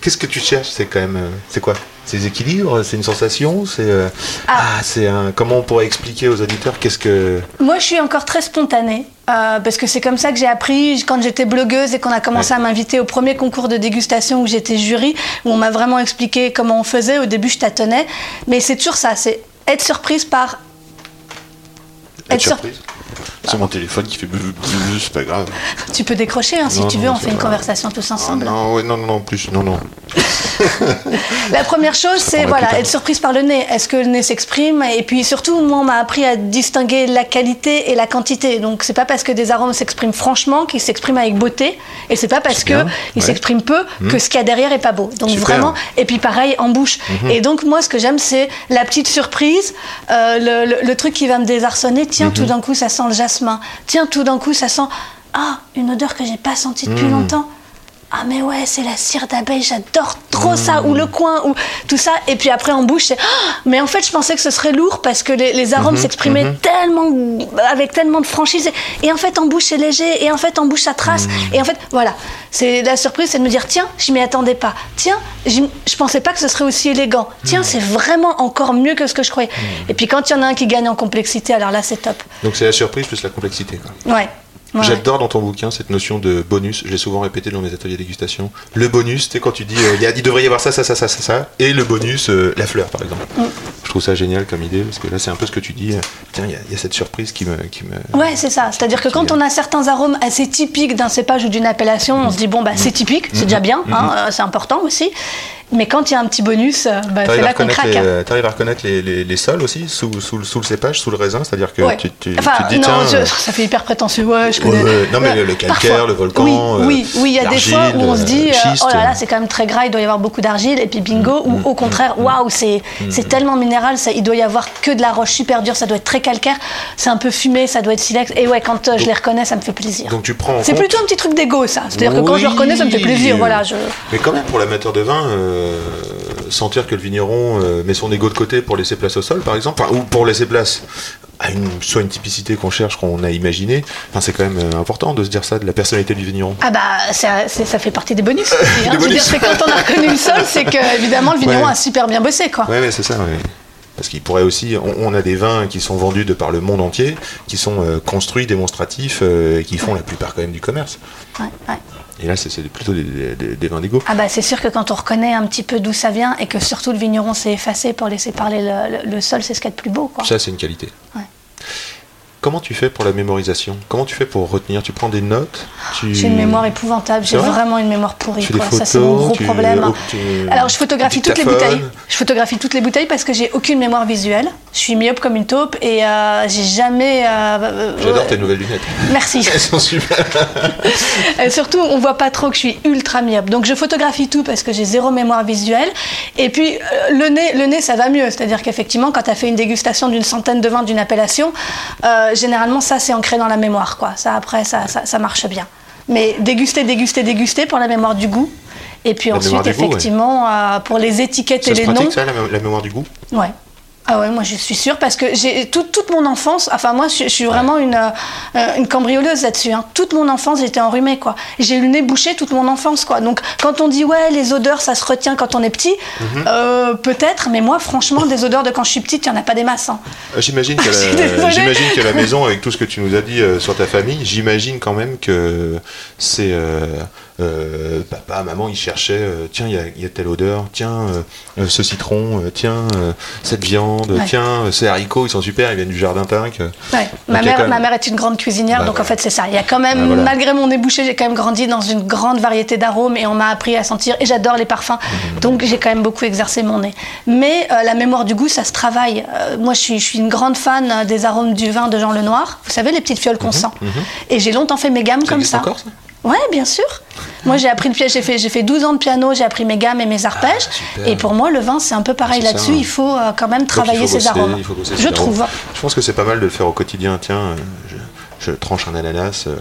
Speaker 3: Qu'est-ce que tu cherches C'est quand même. euh, c'est quoi C'est des équilibres C'est une sensation C'est. euh,
Speaker 4: Ah.
Speaker 3: ah, c'est un. Comment on pourrait expliquer aux auditeurs qu'est-ce que.
Speaker 4: Moi, je suis encore très spontanée, euh, parce que c'est comme ça que j'ai appris quand j'étais blogueuse et qu'on a commencé
Speaker 3: Ouais.
Speaker 4: à m'inviter au premier concours de dégustation où j'étais jury, où on m'a vraiment expliqué comment on faisait. Au début, je tâtonnais, mais c'est toujours ça, c'est être surprise par...
Speaker 3: Être
Speaker 4: sur-
Speaker 3: surprise C'est mon téléphone qui fait. C'est pas grave.
Speaker 4: Tu peux décrocher hein, si
Speaker 3: Non,
Speaker 4: tu
Speaker 3: non,
Speaker 4: veux, on fait une conversation tous
Speaker 3: Ah,
Speaker 4: ensemble.
Speaker 3: non, ouais, non, non, non, plus. Non, non.
Speaker 4: La première chose, c'est voilà, être surprise par le nez. Est-ce que le nez s'exprime? Et puis surtout, moi, on m'a appris à distinguer la qualité et la quantité. Donc, c'est pas parce que des arômes s'expriment franchement qu'ils s'expriment avec beauté, et c'est pas parce
Speaker 3: C'est bien,
Speaker 4: que ils
Speaker 3: ouais. Mmh.
Speaker 4: s'expriment peu que ce qu'il y a derrière est pas beau. Donc
Speaker 3: Super. Mmh.
Speaker 4: vraiment. Et puis pareil en bouche. Et donc moi, ce que j'aime, c'est la petite surprise, euh, le, le- le truc qui va me désarçonner. Tiens,
Speaker 3: Mmh.
Speaker 4: tout d'un coup, ça sent le jasmin. Tiens, tout d'un coup, ça sent ah une odeur que j'ai pas sentie depuis
Speaker 3: Mmh.
Speaker 4: longtemps. Ah mais ouais, c'est la cire d'abeille, j'adore trop ça, ou le coin, ou tout ça. Et puis après en bouche, c'est Ah mais en fait je pensais que ce serait lourd parce que les, les
Speaker 3: Mmh.
Speaker 4: arômes s'exprimaient tellement, avec tellement de franchise. Et en fait en bouche c'est léger, et en fait en bouche ça trace.
Speaker 3: Mmh.
Speaker 4: Et en fait voilà, c'est la surprise, c'est de me dire tiens, je m'y attendais pas. Tiens, je pensais pas que ce serait aussi élégant. Tiens, c'est vraiment encore mieux que ce que je croyais. Et puis quand il y en a un qui gagne en complexité, alors là c'est top.
Speaker 3: Donc c'est la surprise plus la complexité. Quoi.
Speaker 4: Ouais. Ouais.
Speaker 3: J'adore dans ton bouquin cette notion de bonus. J'ai souvent répété dans mes ateliers dégustation. Le bonus, sais, quand tu dis euh, il y a- il devrait y avoir ça, ça, ça, ça, ça, ça, et le bonus, euh, la fleur par exemple.
Speaker 4: Mm.
Speaker 3: Je trouve ça génial comme idée parce que là c'est un peu ce que tu dis. euh, Tiens, il y, a- il y a cette surprise qui me. Qui me...
Speaker 4: Ouais, c'est ça. C'est-à-dire que quand on a certains arômes assez typiques d'un cépage ou d'une appellation, on se dit bon bah c'est typique, c'est déjà bien, hein, euh, c'est important aussi. Mais quand il y a un petit bonus, euh, bah, c'est là qu'on craque.
Speaker 3: euh, t'arrives à reconnaître les, les- les sols aussi, sous, sous, le- sous le cépage, sous le raisin C'est-à-dire que
Speaker 4: Ouais.
Speaker 3: tu, tu-
Speaker 4: enfin,
Speaker 3: tu te dis,
Speaker 4: non,
Speaker 3: tiens.
Speaker 4: je-
Speaker 3: euh,
Speaker 4: ça fait hyper prétentieux. Ouais, je connais.
Speaker 3: Non, mais
Speaker 4: Ouais,
Speaker 3: le- calcaire,
Speaker 4: parfois.
Speaker 3: le volcan,
Speaker 4: Oui,
Speaker 3: euh,
Speaker 4: oui, oui, il y a des fois où on se dit, oh là là, c'est quand même très gras, il doit y avoir beaucoup d'argile, et puis bingo,
Speaker 3: Mm,
Speaker 4: ou au contraire, waouh, c'est c'est tellement minéral, ça, il doit y avoir que de la roche super dure, ça doit être très calcaire, c'est un peu fumé, ça doit être silex. Et ouais, quand je les reconnais, ça me fait plaisir.
Speaker 3: Donc tu prends en
Speaker 4: C'est plutôt un petit truc d'ego, ça. C'est-à-dire que quand je le reconnais, ça me fait plaisir. Voilà, je...
Speaker 3: Mais quand même, pour l'amateur de vin, euh, sentir que le vigneron euh, met son ego de côté pour laisser place au sol, par exemple, enfin, ou pour laisser place à une, soit une typicité qu'on cherche, qu'on a imaginé, enfin, c'est quand même euh, important de se dire ça de la personnalité du vigneron.
Speaker 4: Ah bah, ça, fait partie des bonus aussi. hein.
Speaker 3: Des bonus.
Speaker 4: c'est quand on a reconnu le sol, c'est que évidemment le vigneron
Speaker 3: Ouais.
Speaker 4: a super bien bossé, quoi.
Speaker 3: Ouais, ouais, c'est ça. ouais. Parce qu'il pourrait aussi, on, on a des vins qui sont vendus de par le monde entier, qui sont euh, construits, démonstratifs, et qui font la plupart quand même du commerce.
Speaker 4: Ouais.
Speaker 3: Et là, c'est plutôt des, des- des vins d'égo.
Speaker 4: Ah bah c'est sûr que quand on reconnaît un petit peu d'où ça vient et que surtout le vigneron s'est effacé pour laisser parler le, le- le sol, c'est ce qu'il y a de plus beau, quoi.
Speaker 3: Ça, c'est une qualité.
Speaker 4: Ouais.
Speaker 3: Comment tu fais pour la mémorisation? Comment tu fais pour retenir? Tu prends des notes? Tu...
Speaker 4: J'ai une mémoire épouvantable, j'ai
Speaker 3: vrai?
Speaker 4: vraiment une mémoire pourrie.
Speaker 3: Tu fais des
Speaker 4: quoi.
Speaker 3: photos,
Speaker 4: ça, c'est mon gros
Speaker 3: tu-
Speaker 4: problème.
Speaker 3: tu-
Speaker 4: Alors, je photographie toutes les bouteilles. Je photographie toutes les bouteilles parce que j'ai aucune mémoire visuelle. Je suis myope comme une taupe et euh, j'ai jamais. euh, euh,
Speaker 3: J'adore tes nouvelles lunettes.
Speaker 4: Merci.
Speaker 3: Elles sont super.
Speaker 4: Et surtout, on voit pas trop que je suis ultra myope. Donc, je photographie tout parce que j'ai zéro mémoire visuelle. Et puis, le nez, le nez, ça va mieux. C'est-à-dire qu'effectivement, quand tu as fait une dégustation d'une centaine de vins d'une appellation, euh, généralement, ça, c'est ancré dans la mémoire. Quoi. Ça, après, ça, ça, ça marche bien. Mais déguster, déguster, déguster pour la mémoire du goût. Et puis
Speaker 3: La
Speaker 4: ensuite,
Speaker 3: du goût, ouais.
Speaker 4: effectivement, euh, pour les étiquettes
Speaker 3: Ça
Speaker 4: et les noms.
Speaker 3: ça, la, mé- la mémoire du goût?
Speaker 4: Ouais. Ah ouais, moi je suis sûre parce que j'ai toute, toute mon enfance, enfin moi je, je suis vraiment une, euh, une cambrioleuse là-dessus. hein. Toute mon enfance j'étais enrhumée quoi. J'ai eu le nez bouché toute mon enfance quoi. Donc quand on dit ouais les odeurs ça se retient quand on est petit,
Speaker 3: Mhm.
Speaker 4: euh, peut-être, mais moi franchement des odeurs de quand je suis petite il y en a pas des masses. hein.
Speaker 3: Euh, J'imagine
Speaker 4: suis
Speaker 3: la- maison, avec tout ce que tu nous as dit sur ta famille, j'imagine quand même que c'est euh, papa, maman, ils cherchaient, euh, tiens, il y a, il y a telle odeur, tiens, euh, ce citron, tiens, cette viande,
Speaker 4: Ouais.
Speaker 3: tiens, ces haricots, ils sont super, ils viennent du jardin Tinc.
Speaker 4: Ouais. Ma, mère,
Speaker 3: même-
Speaker 4: ma mère est une grande cuisinière,
Speaker 3: Bah,
Speaker 4: donc en fait c'est ça. Il y a quand même,
Speaker 3: Bah, voilà.
Speaker 4: malgré mon nez bouché, j'ai quand même grandi dans une grande variété d'arômes et on m'a appris à sentir. Et j'adore les parfums,
Speaker 3: Mmh.
Speaker 4: donc j'ai quand même beaucoup exercé mon nez. Mais la mémoire du goût, ça se travaille. Moi, je suis, je suis une grande fan des arômes du vin de Jean Lenoir. Vous savez, les petites fioles qu'on sent. Et j'ai longtemps fait mes gammes
Speaker 3: Mmh, Ça
Speaker 4: comme ça.
Speaker 3: encore, ça?
Speaker 4: Ouais, bien sûr. Moi, j'ai appris le piège. J'ai fait, j'ai fait 12 ans de piano. J'ai appris mes gammes et mes arpèges.
Speaker 3: Ah, super.
Speaker 4: et pour moi, le vin, c'est un peu pareil là-dessus. Il faut euh, quand même travailler ses arômes.
Speaker 3: il faut bosser
Speaker 4: Je trouve.
Speaker 3: arômes. Je pense que c'est pas mal de le faire au quotidien. Tiens, euh, je, je tranche un ananas. euh,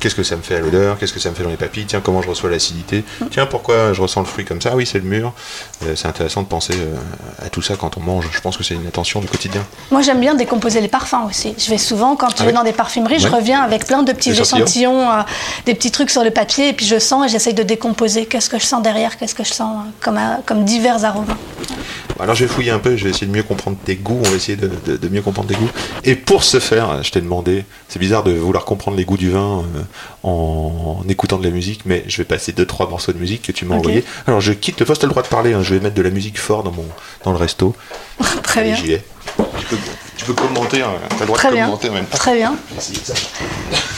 Speaker 3: Qu'est-ce que ça me fait à l'odeur? Qu'est-ce que ça me fait dans les papilles? Tiens, comment je reçois l'acidité? Tiens, pourquoi je ressens le fruit comme ça? Oui, c'est le mûr. Euh, c'est intéressant de penser euh, à tout ça quand on mange. Je pense que c'est une attention du quotidien.
Speaker 4: Moi, j'aime bien décomposer les parfums aussi. Je vais souvent, quand je
Speaker 3: Ah
Speaker 4: vais dans des parfumeries, je reviens avec plein de petits
Speaker 3: Échantillons.
Speaker 4: euh, des petits trucs sur le papier, et puis je sens et j'essaye de décomposer. Qu'est-ce que je sens derrière? Qu'est-ce que je sens euh, comme, comme divers arômes?
Speaker 3: Alors je vais fouiller un peu, je vais essayer de mieux comprendre tes goûts, on va essayer de, de- de mieux comprendre tes goûts. Et pour ce faire, je t'ai demandé, c'est bizarre de vouloir comprendre les goûts du vin euh, en, écoutant de la musique, mais je vais passer deux trois morceaux de musique que tu m'as
Speaker 4: Ok.
Speaker 3: envoyés. Alors je quitte le poste, t'as le droit de parler, hein, je vais mettre de la musique fort dans, mon, dans le resto.
Speaker 4: Très
Speaker 3: Allez,
Speaker 4: bien.
Speaker 3: j'y vais. Tu peux, tu peux commenter, hein, t'as le droit
Speaker 4: Très
Speaker 3: de
Speaker 4: bien.
Speaker 3: commenter en même temps.
Speaker 4: Très bien.
Speaker 3: Ça.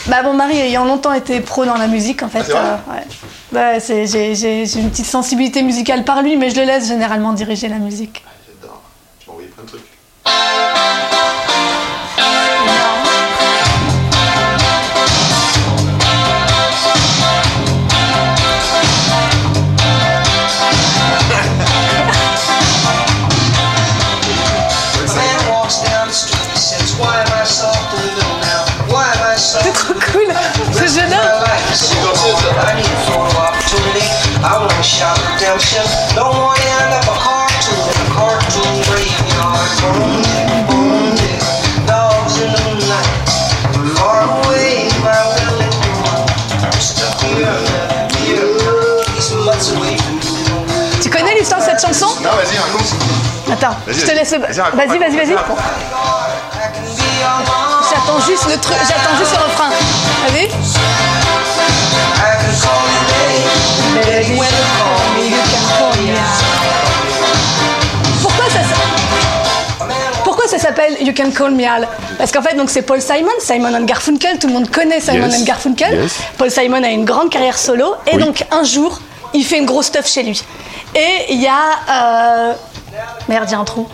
Speaker 4: Bah, mon mari ayant longtemps été pro dans la musique, en fait,
Speaker 3: Ah,
Speaker 4: euh, ouais. Bah, c'est- j'ai j'ai- j'ai une petite sensibilité musicale par lui, mais je le laisse généralement diriger la musique.
Speaker 5: Redemption. Don't want to end up a cartoon in a cartoon graveyard. Boom, tick, boom, tick. Dogs in the night. Far away, my willing one. I'm stuck here, here. These months away from you.
Speaker 4: Tu connais l'histoire de cette chanson?
Speaker 3: Non, vas-y, raconte.
Speaker 4: Attends,
Speaker 3: Vas-y,
Speaker 4: je te
Speaker 3: vas-y.
Speaker 4: laisse.
Speaker 3: Vas-y,
Speaker 4: Vas-y, vas-y, vas-y. J'attends juste le truc, j'attends juste le refrain. Vas-y. Baby, when Pourquoi ça, s- pourquoi ça s'appelle You Can Call Me Al? Parce qu'en fait, donc c'est Paul Simon, Simon and Garfunkel, tout le monde connaît Simon
Speaker 3: Yes.
Speaker 4: and Garfunkel.
Speaker 3: Yes.
Speaker 4: Paul Simon a une grande carrière solo et
Speaker 3: Oui.
Speaker 4: donc un jour, il fait une grosse stuff chez lui. Et il y a. euh, Merde, j'ai un trou.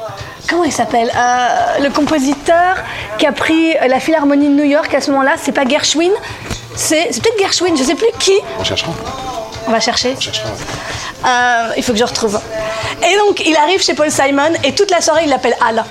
Speaker 4: Comment il s'appelle? Euh, Le compositeur qui a pris la Philharmonie de New York à ce moment-là, c'est pas Gershwin, c'est c'est peut-être Gershwin, je sais plus qui.
Speaker 3: On cherchera.
Speaker 4: On va chercher.
Speaker 3: On cherchera.
Speaker 4: Euh, il faut que je retrouve. Et donc, il arrive chez Paul Simon et toute la soirée, il l'appelle Al.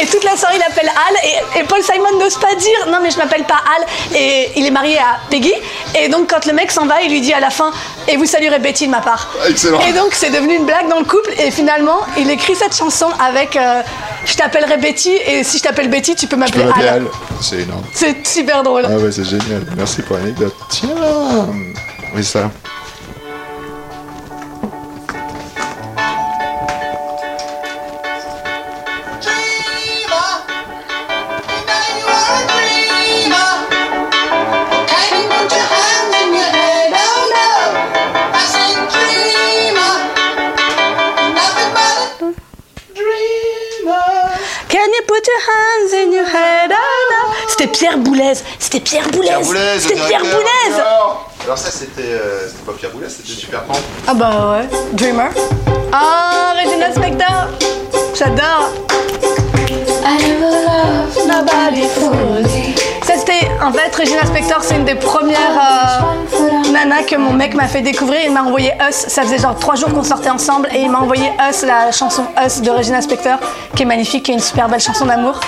Speaker 4: Et toute la soirée, il appelle Al et, et Paul Simon n'ose pas dire non, mais je m'appelle pas Al. Et il est marié à Peggy. Et donc, quand le mec s'en va, il lui dit à la fin et vous saluerez Betty de ma part.
Speaker 3: Excellent.
Speaker 4: Et donc, c'est devenu une blague dans le couple. Et finalement, il écrit cette chanson avec euh, je t'appellerai Betty et si je t'appelle Betty, tu peux
Speaker 3: Tu
Speaker 4: m'appeler
Speaker 3: peux m'appeler
Speaker 4: Al.
Speaker 3: Al. C'est énorme.
Speaker 4: C'est super drôle.
Speaker 3: Ah ouais, c'est génial. Merci pour l'anecdote. Tiens Oui, ça.
Speaker 4: C'était Pierre Boulez. C'était Pierre Boulez. C'était Pierre Boulez.
Speaker 3: Alors, ça, c'était euh, c'était pas Pierre Boulez, c'était Super Pan.
Speaker 4: Ah bah ouais. Dreamer. Ah, Regina Spector. J'adore. I never loved nobody fully. En fait, Regina Spector, c'est une des premières euh, nanas que mon mec m'a fait découvrir. Il m'a envoyé Us. Ça faisait genre trois jours qu'on sortait ensemble et il m'a envoyé Us, la chanson Us de Regina Spector, qui est magnifique, qui est une super belle chanson d'amour.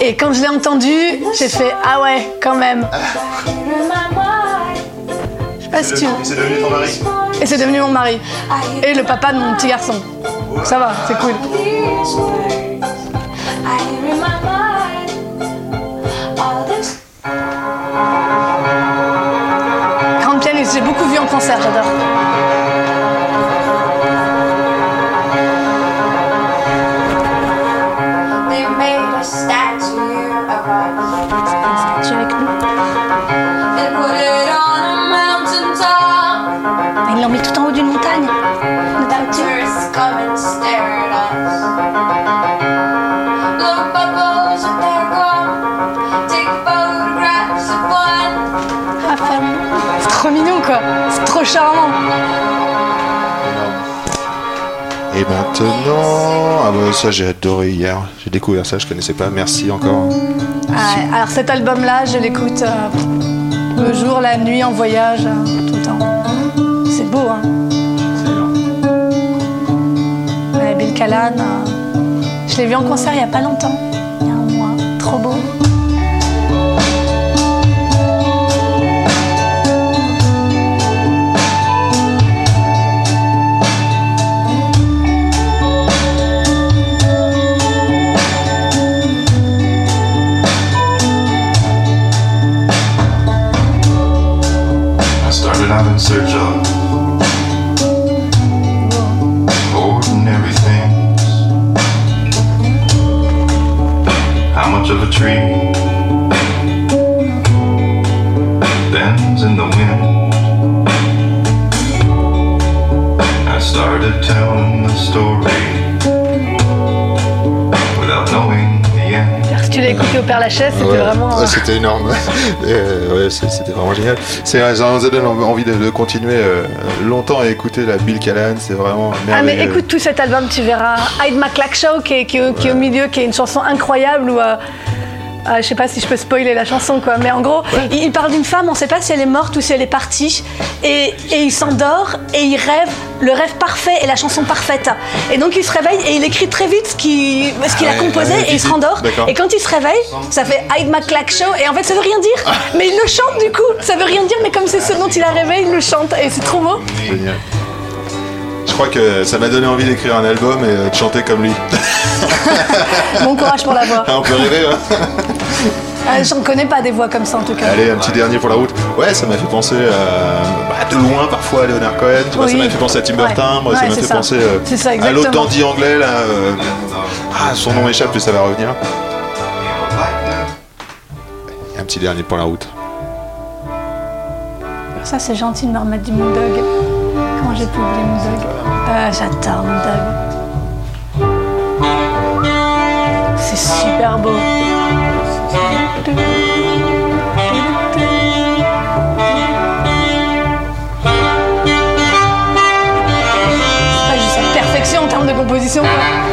Speaker 4: Et quand je l'ai entendue, j'ai fait ah ouais, quand même. Je sais pas si tu.
Speaker 3: C'est devenu ton mari
Speaker 4: Et c'est devenu mon mari. Et le papa de mon petit garçon. Ça va, c'est cool.
Speaker 3: Maintenant, ah bah ça j'ai adoré hier. J'ai découvert ça, je connaissais pas. Merci encore.
Speaker 4: Ouais, alors cet album-là, je l'écoute euh, le jour, la nuit, en voyage, euh, tout le temps. C'est beau, hein. Ouais, Bill Callan, euh, je l'ai vu en concert il y a pas longtemps,
Speaker 6: started telling the story without knowing the end.
Speaker 4: Si tu l'as écouté au Père Lachaise, c'était
Speaker 3: Ouais,
Speaker 4: vraiment.
Speaker 3: ouais,
Speaker 4: euh,
Speaker 3: c'était énorme. Euh, ouais, c'est- c'était vraiment génial. C'est ça nous donne envie de, de continuer euh, longtemps à écouter la Bill Callan. C'est vraiment
Speaker 4: Ah mais
Speaker 3: merveilleux.
Speaker 4: écoute tout cet album, tu verras Hide My Clack Show qui est, qui est- qui est au milieu, qui est une chanson incroyable où euh, euh, je sais pas si je peux spoiler la chanson quoi, mais en gros il, il parle d'une femme, on sait pas si elle est morte ou si elle est partie, et, et il s'endort et il rêve le rêve parfait et la chanson parfaite. Et donc il se réveille et il écrit très vite ce qu'il
Speaker 3: Ah
Speaker 4: a
Speaker 3: ouais,
Speaker 4: composé
Speaker 3: ouais,
Speaker 4: et il se rendort. Et quand il se réveille, ça fait Hide My Clack Show et en fait ça veut rien dire, mais il le chante du coup. Ça veut rien dire, mais comme c'est ce dont il a rêvé, il le chante et c'est trop beau.
Speaker 3: Génial. Je crois que ça m'a donné envie d'écrire un album et de chanter comme lui.
Speaker 4: Bon courage pour la voix.
Speaker 3: Ah, on peut rêver, hein
Speaker 4: Ah, J'en connais pas des voix comme ça en tout cas.
Speaker 3: Allez, un petit dernier pour la route. Ouais, ça m'a fait penser à, bah, de loin parfois à Leonard Cohen. Tu vois,
Speaker 4: Oui.
Speaker 3: ça m'a fait penser à Tim Burton.
Speaker 4: Ouais.
Speaker 3: Moi, ça m'a fait
Speaker 4: ça.
Speaker 3: penser euh,
Speaker 4: ça,
Speaker 3: à l'autre dandy anglais là. euh, Ah, son nom m'échappe, mais ça va revenir. Un petit dernier pour la route.
Speaker 4: Ça c'est gentil de me remettre du Moondog. Comment j'ai pu oublier Moondog? Ah, J'adore Moondog. c'est super beau. C'est juste la perfection en
Speaker 3: termes de composition. Quoi.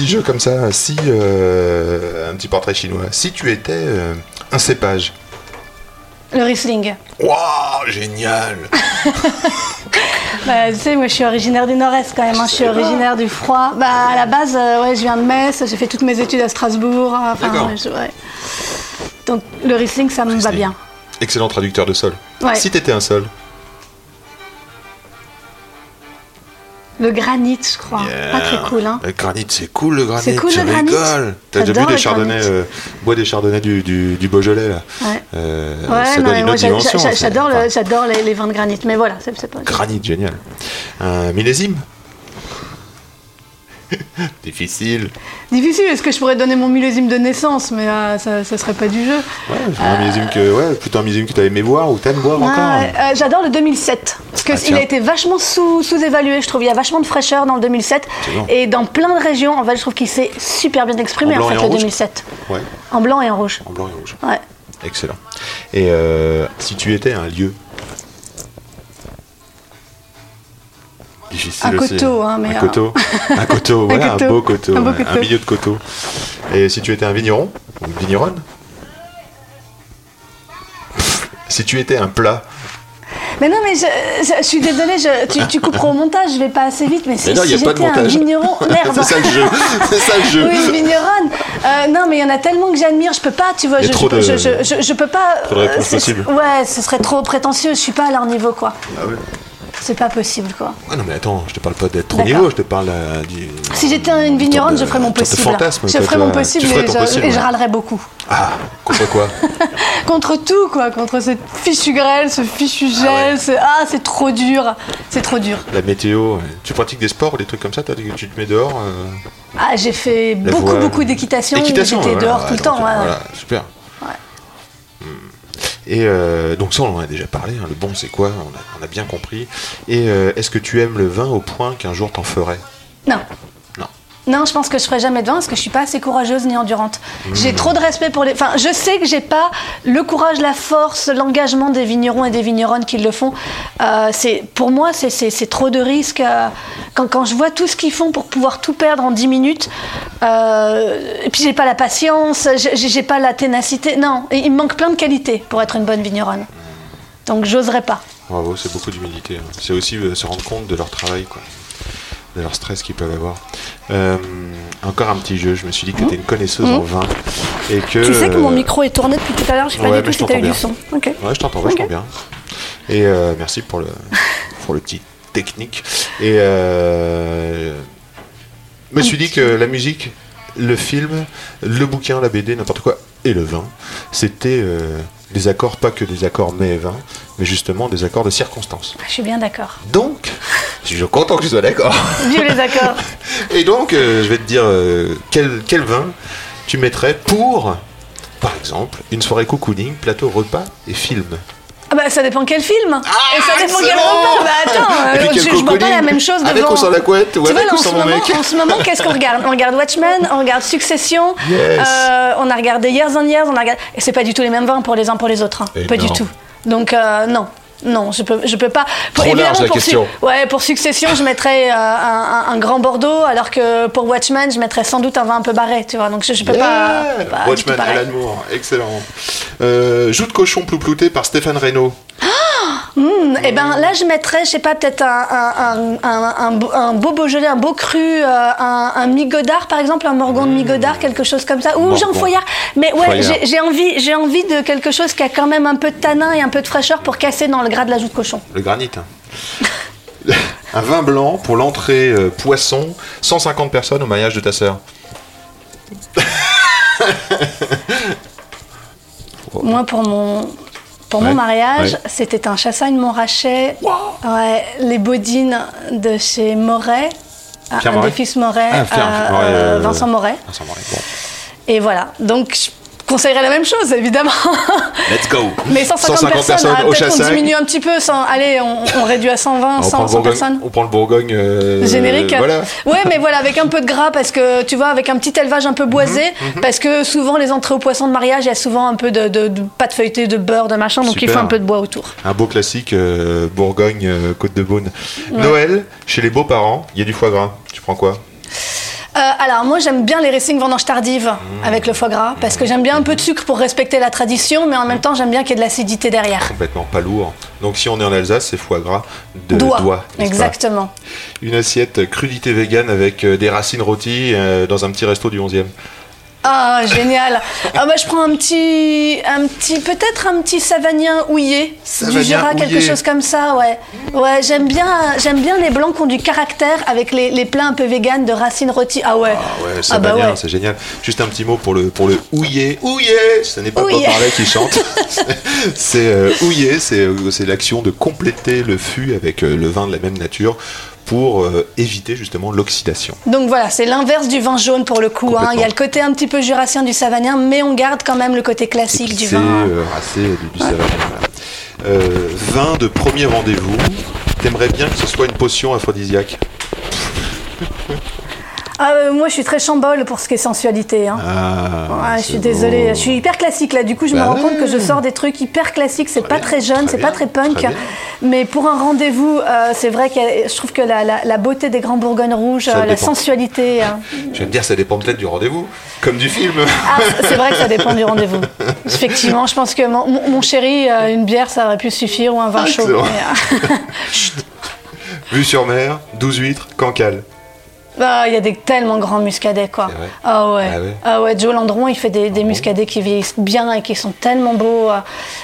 Speaker 3: Petit jeu comme ça, si euh, un petit portrait chinois, si tu étais euh, un cépage.
Speaker 4: Le Riesling.
Speaker 3: Waouh, génial
Speaker 4: Bah, tu sais, moi je suis originaire du Nord-Est quand même, hein, je suis originaire du froid. Bah, à la base, euh, ouais, je viens de Metz, j'ai fait toutes mes études à Strasbourg. hein, Enfin,
Speaker 3: D'accord.
Speaker 4: ouais, je- ouais. Donc le Riesling, ça me va bien.
Speaker 3: Excellent traducteur de sol.
Speaker 4: Ouais.
Speaker 3: Si t'étais un sol.
Speaker 4: Le granit, je crois. Pas très cool, hein.
Speaker 3: Le granit, c'est cool le granit.
Speaker 4: C'est cool,
Speaker 3: tu
Speaker 4: le granit.
Speaker 3: rigoles. T'as déjà bu des chardonnays, euh, bois des chardonnays du, du, du Beaujolais là.
Speaker 4: Ouais.
Speaker 3: Euh,
Speaker 4: Ouais,
Speaker 3: ça
Speaker 4: non,
Speaker 3: donne
Speaker 4: mais
Speaker 3: une autre dimension.
Speaker 4: j'adore le-
Speaker 3: enfin,
Speaker 4: j'adore les, les vins de granit, mais voilà, c'est c'est pas.
Speaker 3: Granit, génial. Un millésime? Difficile.
Speaker 4: Difficile, est-ce que je pourrais donner mon millésime de naissance, mais euh, ça, ça serait pas du jeu.
Speaker 3: Ouais, un millésime que, ouais, plutôt un millésime que t'as aimé boire ou t'aimes boire encore.
Speaker 4: Ah, euh, J'adore le 2007 parce que
Speaker 3: Ah,
Speaker 4: il a été vachement sous, sous-évalué, je trouve. Il y a vachement de fraîcheur dans le 2007
Speaker 3: C'est bon.
Speaker 4: et dans plein de régions. En fait, je trouve qu'il s'est super bien exprimé
Speaker 3: En
Speaker 4: en, fait
Speaker 3: en
Speaker 4: le
Speaker 3: rouge
Speaker 4: 2007.
Speaker 3: Ouais,
Speaker 4: En blanc et en rouge.
Speaker 3: en blanc et rouge.
Speaker 4: Ouais.
Speaker 3: Excellent. Et euh, si tu étais un lieu Difficile
Speaker 4: Un
Speaker 3: aussi.
Speaker 4: coteau, hein, mais
Speaker 3: un
Speaker 4: un-
Speaker 3: coteau, un coteau, un,
Speaker 4: coteau.
Speaker 3: beau coteau,
Speaker 4: Un beau
Speaker 3: ouais,
Speaker 4: coteau.
Speaker 3: milieu de coteau. Et si tu étais un vigneron ou une vigneronne Si tu étais un plat,
Speaker 4: Mais non, mais je, je- je suis désolée, je- tu, tu couperas au montage, je vais pas assez vite, mais si,
Speaker 3: Mais non,
Speaker 4: si j'étais un vigneron, merde.
Speaker 3: c'est ça le jeu, c'est ça le jeu.
Speaker 4: Oui, vigneronne. Euh, non, mais il y en a tellement que j'admire, je peux pas, tu vois. Je,
Speaker 3: trop de-
Speaker 4: peux pas.
Speaker 3: Trop de réponses
Speaker 4: c'est-
Speaker 3: possibles.
Speaker 4: Ouais, ce serait trop prétentieux, je suis pas à leur niveau, quoi.
Speaker 3: Ah ouais.
Speaker 4: C'est pas possible, quoi.
Speaker 3: Ah non mais attends, je te parle pas d'être au
Speaker 4: D'accord.
Speaker 3: niveau, je te parle euh, du...
Speaker 4: Si j'étais une vigneronne, je ferais mon possible.
Speaker 3: fantasme,
Speaker 4: je ferais mon possible, et, je,
Speaker 3: possible,
Speaker 4: et je râlerais beaucoup.
Speaker 3: Ah, contre quoi
Speaker 4: Contre tout, quoi. Contre cette fichue grêle, ce fichu gel. ce- Ah, c'est trop dur. C'est trop dur.
Speaker 3: La météo, tu pratiques des sports ou des trucs comme ça toi, Tu te mets dehors euh,
Speaker 4: Ah, j'ai fait
Speaker 3: la
Speaker 4: beaucoup, beaucoup d'équitation. J'étais
Speaker 3: voilà,
Speaker 4: dehors tout le temps. ouais, ouais.
Speaker 3: Voilà, super. Hmm. Et euh, donc ça, on en a déjà parlé. hein, le bon, c'est quoi? On a, bien compris. Et euh, est-ce que tu aimes le vin au point qu'un jour t'en ferais?
Speaker 4: Non.
Speaker 3: Non.
Speaker 4: Je pense que je ferai jamais de vin parce que je suis pas assez courageuse ni endurante. J'ai trop de respect pour les. Enfin, je sais que j'ai pas le courage, la force, l'engagement des vignerons et des vigneronnes qui le font. Euh, c'est pour moi, c'est- trop de risques. euh, quand, quand je vois tout ce qu'ils font pour pouvoir tout perdre en 10 minutes, euh, et puis j'ai pas la patience, j'ai pas la ténacité. Non, il me manque plein de qualités pour être une bonne vigneronne. Donc j'oserais pas.
Speaker 3: Bravo, c'est beaucoup d'humilité. C'est aussi se rendre compte de leur travail, quoi. De leur stress qu'ils peuvent avoir. Euh, encore un petit jeu. Je me suis dit que tu étais une connaisseuse en vin et que.
Speaker 4: Mmh. Tu sais que mon
Speaker 3: euh,
Speaker 4: micro est tourné depuis tout à l'heure, je sais pas
Speaker 3: ouais,
Speaker 4: du tout
Speaker 3: je
Speaker 4: si eu
Speaker 3: t'entends
Speaker 4: du son.
Speaker 3: Ouais, je t'entends vachement
Speaker 4: Ok.
Speaker 3: bien. Et euh, merci pour le, pour le petit technique. Et euh, je me suis dit que la musique, le film, le bouquin, la BD, n'importe quoi, et le vin, c'était des accords, pas que des accords mais et vin, mais justement des accords de circonstance.
Speaker 4: Je suis bien d'accord.
Speaker 3: Donc, je suis content que tu sois d'accord.
Speaker 4: Vieux les accords.
Speaker 3: Et donc, euh, je vais te dire euh, quel, quel vin tu mettrais pour, par exemple, une soirée cocooning, plateau repas et film.
Speaker 4: Ah bah ça dépend quel film. et ça dépend quel repas. Bah attends,
Speaker 3: Ah,
Speaker 4: euh, je, je bois pas la même chose devant.
Speaker 3: Avec ou sans la couette ou
Speaker 4: Tu vois,
Speaker 3: avec
Speaker 4: là,
Speaker 3: ou
Speaker 4: en, ce moment,
Speaker 3: mec
Speaker 4: en ce moment, qu'est-ce qu'on regarde? On regarde Watchmen, on regarde Succession,
Speaker 3: Yes.
Speaker 4: euh, on a regardé Years and Years, on a regardé... Et c'est pas du tout les mêmes vins pour les uns pour les autres. hein. Pas du tout. Donc euh, non. Non, je peux, je peux pas.
Speaker 3: Trop large,
Speaker 4: évidemment,
Speaker 3: la
Speaker 4: pour
Speaker 3: question.
Speaker 4: ouais, pour Succession, je mettrais euh, un, un- un grand Bordeaux, alors que pour Watchmen, je mettrais sans doute un vin un peu barré, tu vois. Donc je, je peux pas.
Speaker 3: Yeah
Speaker 4: pareil.
Speaker 3: Alan Moore, excellent. Euh, Joue de cochon plouplouté par Stéphane Reynaud.
Speaker 4: Mmh, et ben là, je mettrais, je sais pas, peut-être un, un, un, un, un beau- Beaujolais, un beau cru, euh, un, mi-godard, par exemple, un morgon de mi-godard, quelque chose comme ça. Ou
Speaker 3: Morgon.
Speaker 4: Jean Foyard. Mais ouais, j'ai envie, j'ai envie de quelque chose qui a quand même un peu de tanin et un peu de fraîcheur pour casser dans le gras de la joue de cochon.
Speaker 3: Le granit. hein. un vin blanc pour l'entrée euh, poisson, 150 personnes au mariage de ta sœur.
Speaker 4: Moi, pour mon, pour
Speaker 3: Ouais,
Speaker 4: mon mariage,
Speaker 3: ouais.
Speaker 4: c'était un chassagne Montrachet. Ouais, les bodines de chez Moret. un- des fils Moret,
Speaker 3: Ah, Pierre
Speaker 4: euh,
Speaker 3: Moret, euh,
Speaker 4: Vincent Moret.
Speaker 3: Vincent Moret, bon.
Speaker 4: Et voilà. Donc, je conseillerais la même chose, évidemment.
Speaker 3: Let's go
Speaker 4: Mais 150, personnes, ah,
Speaker 3: au
Speaker 4: peut-être qu'on diminue un petit peu. Allez, on, on réduit à 120,
Speaker 3: On prend,
Speaker 4: 100,
Speaker 3: le
Speaker 4: 100
Speaker 3: Bourgogne,
Speaker 4: personnes.
Speaker 3: on prend le Bourgogne euh,
Speaker 4: Générique.
Speaker 3: Voilà.
Speaker 4: Ouais, mais voilà, avec un peu de gras, parce que tu vois, avec un petit élevage un peu boisé,
Speaker 3: Mhm,
Speaker 4: parce que souvent les entrées au poisson de mariage, il y a souvent un peu de, de, de pâte feuilletée, de beurre, de machin, donc il faut un peu de bois autour.
Speaker 3: Un beau classique, euh, Bourgogne, euh, Côte de Beaune. Noël, chez les beaux-parents, il y a du foie gras. Tu prends quoi?
Speaker 4: Euh, alors moi j'aime bien les racing vendanges tardives
Speaker 3: Mmh.
Speaker 4: avec le foie gras parce que j'aime bien un peu de sucre pour respecter la tradition mais en même temps j'aime bien qu'il y ait de l'acidité derrière.
Speaker 3: Complètement pas lourd. Donc si on est en Alsace, c'est foie gras de
Speaker 4: Doigt, exactement.
Speaker 3: Une assiette crudité vegan avec euh, des racines rôties euh, dans un petit resto du 11e.
Speaker 4: Ah génial. Ah bah je prends un petit, un petit, peut-être un petit savagnin houillé du Jura, quelque chose comme ça, ouais. Ouais, j'aime bien, j'aime bien les blancs qui ont du caractère avec les, les plats un peu vegan de racines rôties. Ah ouais.
Speaker 3: Ah ouais, ça
Speaker 4: Ah bah ouais.
Speaker 3: c'est génial. Juste un petit mot pour le pour le houillé. Houillé, ce n'est pas. Bob Marley qui chante. c'est euh, houillé, c'est euh, c'est l'action de compléter le fût avec euh, le vin de la même nature pour euh, éviter justement l'oxydation.
Speaker 4: Donc voilà, c'est l'inverse du vin jaune pour le coup. hein. Il y a le côté un petit peu jurassien du savagnin, mais on garde quand même le côté classique du vin.
Speaker 3: euh, racé, du, du voilà. Euh, vin de premier rendez-vous. T'aimerais bien que ce soit une potion aphrodisiaque?
Speaker 4: Ah, euh, moi, je suis très chambole pour ce qui est sensualité. hein.
Speaker 3: Ah,
Speaker 4: Ouais, je suis désolée,
Speaker 3: beau.
Speaker 4: je suis hyper classique là. Du coup, je
Speaker 3: Bah
Speaker 4: me rends
Speaker 3: ouais.
Speaker 4: compte que je sors des trucs hyper classiques. C'est pas
Speaker 3: bien,
Speaker 4: très jeune, c'est pas très punk.
Speaker 3: très.
Speaker 4: Mais pour un rendez-vous, euh, c'est vrai que je trouve que la, la- la beauté des grands bourgognes rouges, euh, la sensualité.
Speaker 3: Je vais me dire, ça dépend peut-être du rendez-vous, comme du film.
Speaker 4: Ah, c'est vrai que ça dépend du rendez-vous. Effectivement, je pense que mon, mon- chéri, une bière, ça aurait pu suffire ou un vin
Speaker 3: Ah,
Speaker 4: chaud.
Speaker 3: Vue sur mer, 12 huîtres, Cancale.
Speaker 4: Bah, Il y a des tellement grands muscadets, quoi. Ah ouais.
Speaker 3: Ah ouais.
Speaker 4: Ah ouais, Joe Landron, il fait des, des muscadets qui vieillissent bien et qui sont tellement beaux. euh,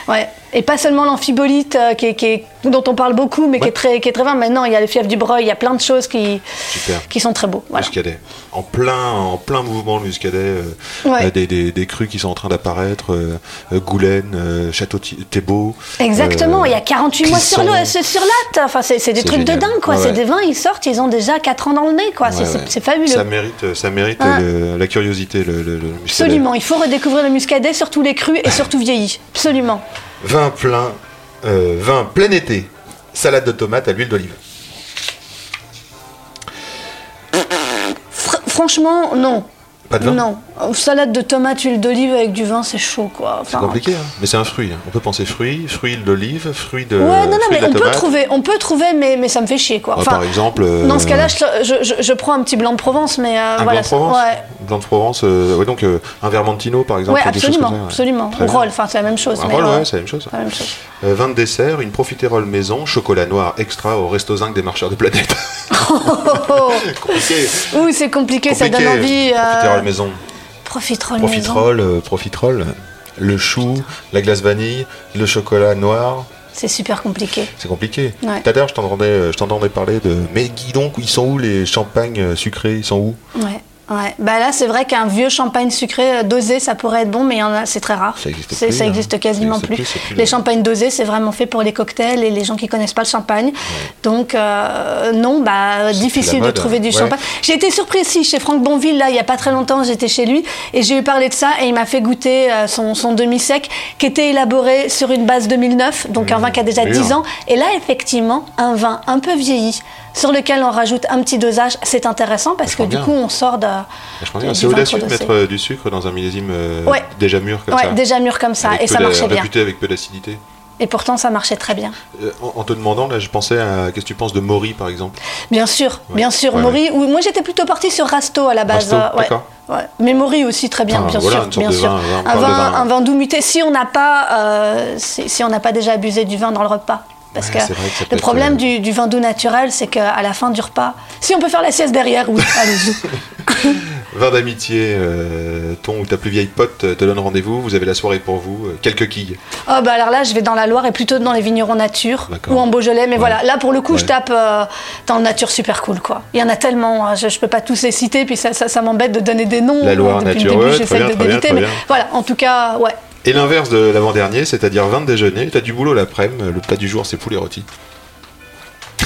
Speaker 4: Ouais. Et pas seulement l'amphibolite, euh, qui qui dont on parle beaucoup, mais qui est très, qui est très fin. Maintenant, il y a le fief du Breuil, il y a plein de choses qui,
Speaker 3: Super.
Speaker 4: qui sont très beaux. Voilà.
Speaker 3: Muscadet. En plein, en plein mouvement, le Muscadet. euh,
Speaker 4: Ouais.
Speaker 3: euh, des, des, des crus qui sont en train d'apparaître. euh, euh, Goulaine, Château Thébault.
Speaker 4: Exactement, il y a 48 mois sur,
Speaker 3: Clisson.
Speaker 4: sur latte. Enfin, c'est c'est des trucs de dingue, quoi.
Speaker 3: Ouais,
Speaker 4: c'est des vins, ils sortent, ils ont déjà 4 ans dans le nez, quoi. C'est- fabuleux.
Speaker 3: Ça mérite, ça mérite le- la curiosité, le, le, le Muscadet.
Speaker 4: Absolument, il faut redécouvrir le muscadet, surtout les crus et surtout vieillis. Absolument.
Speaker 3: Vin plein, euh, vin plein été, salade de tomates à l'huile d'olive.
Speaker 4: Fr- franchement, non.
Speaker 3: Pas de vin
Speaker 4: Non. Salade de tomates, huile d'olive avec du vin, c'est chaud, quoi.
Speaker 3: C'est compliqué, hein. mais c'est un fruit. hein. On peut penser fruit, fruit d'olive, fruit de.
Speaker 4: Ouais, non, non, mais on peut trouver, on peut trouver, mais, mais ça me fait chier, quoi. Enfin,
Speaker 3: par exemple. euh,
Speaker 4: dans ce cas-là, je, je, je- prends un petit blanc de Provence, mais euh,
Speaker 3: Un
Speaker 4: voilà.
Speaker 3: blanc de Provence
Speaker 4: Ouais,
Speaker 3: Blanc de Provence, euh, ouais, donc un Vermentino par exemple.
Speaker 4: ouais absolument,
Speaker 3: ça, ouais.
Speaker 4: absolument.
Speaker 3: Très
Speaker 4: enfin, c'est la même chose.
Speaker 3: Un
Speaker 4: mais, ouais,
Speaker 3: c'est la même chose.
Speaker 4: la même chose.
Speaker 3: Vin de dessert, une profiterole maison, chocolat noir extra au resto zinc des marcheurs de planète.
Speaker 4: Oh, oh, oh.
Speaker 3: compliqué.
Speaker 4: Ouh, c'est compliqué, ça donne envie.
Speaker 3: Profiterole maison.
Speaker 4: Profiterole
Speaker 3: euh, profiterole. Le chou, la glace vanille, le chocolat noir.
Speaker 4: C'est super compliqué.
Speaker 3: C'est compliqué.
Speaker 4: Ouais.
Speaker 3: Tout à l'heure, je t'entendais, euh, je t'entendais parler de. Mais Guy donc, ils sont où les champagnes euh, sucrés Ils sont où?
Speaker 4: Ouais. Ouais. Bah là, c'est vrai qu'un vieux champagne sucré euh, dosé, ça pourrait être bon, mais il y en a, c'est très rare.
Speaker 3: Ça existe plus,
Speaker 4: Ça
Speaker 3: hein.
Speaker 4: existe quasiment
Speaker 3: Ça existe
Speaker 4: plus.
Speaker 3: plus,
Speaker 4: les
Speaker 3: le-
Speaker 4: champagnes dosés, c'est vraiment fait pour les cocktails et les gens qui connaissent pas le champagne. Donc euh, non, bah difficile de trouver du
Speaker 3: ouais.
Speaker 4: champagne. J'ai été surprise aussi chez Franck Bonville là, il y a pas très longtemps, j'étais chez lui et j'ai eu parlé de ça et il m'a fait goûter euh, son, son demi-sec qui était élaboré sur une base 2009, donc un vin qui a déjà
Speaker 3: bien.
Speaker 4: 10 ans. Et là, effectivement, un vin un peu vieilli sur lequel on rajoute un petit dosage, c'est intéressant parce que du coup, on sort de.
Speaker 3: C'est audacieux de mettre euh, du sucre dans un millésime euh,
Speaker 4: Ouais.
Speaker 3: déjà mûr comme
Speaker 4: Ouais,
Speaker 3: ça.
Speaker 4: déjà mûr comme ça,
Speaker 3: Avec
Speaker 4: et ça marchait bien.
Speaker 3: avec peu d'acidité.
Speaker 4: Et pourtant, ça marchait très bien.
Speaker 3: Euh, en, te demandant, là, je pensais à. Qu'est-ce que tu penses de Maury, par exemple?
Speaker 4: Bien sûr,
Speaker 3: Ouais.
Speaker 4: bien sûr.
Speaker 3: Ouais,
Speaker 4: Maury, ou- moi j'étais plutôt partie sur Rasto à la base.
Speaker 3: Rasto.
Speaker 4: Ouais. Mais Maury aussi très bien, bien
Speaker 3: voilà,
Speaker 4: sûr, bien sûr.
Speaker 3: vin,
Speaker 4: un vin,
Speaker 3: vin.
Speaker 4: un vin doux muté. Si on n'a pas, euh, si, si on n'a pas déjà abusé du vin dans le repas. Parce
Speaker 3: Ouais,
Speaker 4: que le problème
Speaker 3: euh,
Speaker 4: du, du vin doux naturel, c'est qu'à la fin du repas, si on peut faire la sieste derrière, oui, allez-y.
Speaker 3: Vin d'amitié, euh, ton ou ta plus vieille pote te donne rendez-vous, vous avez la soirée pour vous, euh, quelques quilles.
Speaker 4: Oh bah alors là, je vais dans la Loire et plutôt dans les vignerons nature ou en Beaujolais. Mais voilà, là pour le coup,
Speaker 3: Ouais.
Speaker 4: je tape euh, dans le nature super cool quoi. Il y en a tellement, hein, je, je peux pas tous les citer, puis ça, ça, ça m'embête de donner des noms.
Speaker 3: La Loire
Speaker 4: Depuis
Speaker 3: nature,
Speaker 4: j'essaie de
Speaker 3: bien,
Speaker 4: d'éviter,
Speaker 3: très
Speaker 4: mais
Speaker 3: bien.
Speaker 4: voilà, en tout cas, ouais.
Speaker 3: Et l'inverse de l'avant-dernier, c'est-à-dire vin de déjeuner, t'as du boulot l'après-midi, le plat du jour c'est poulet rôti.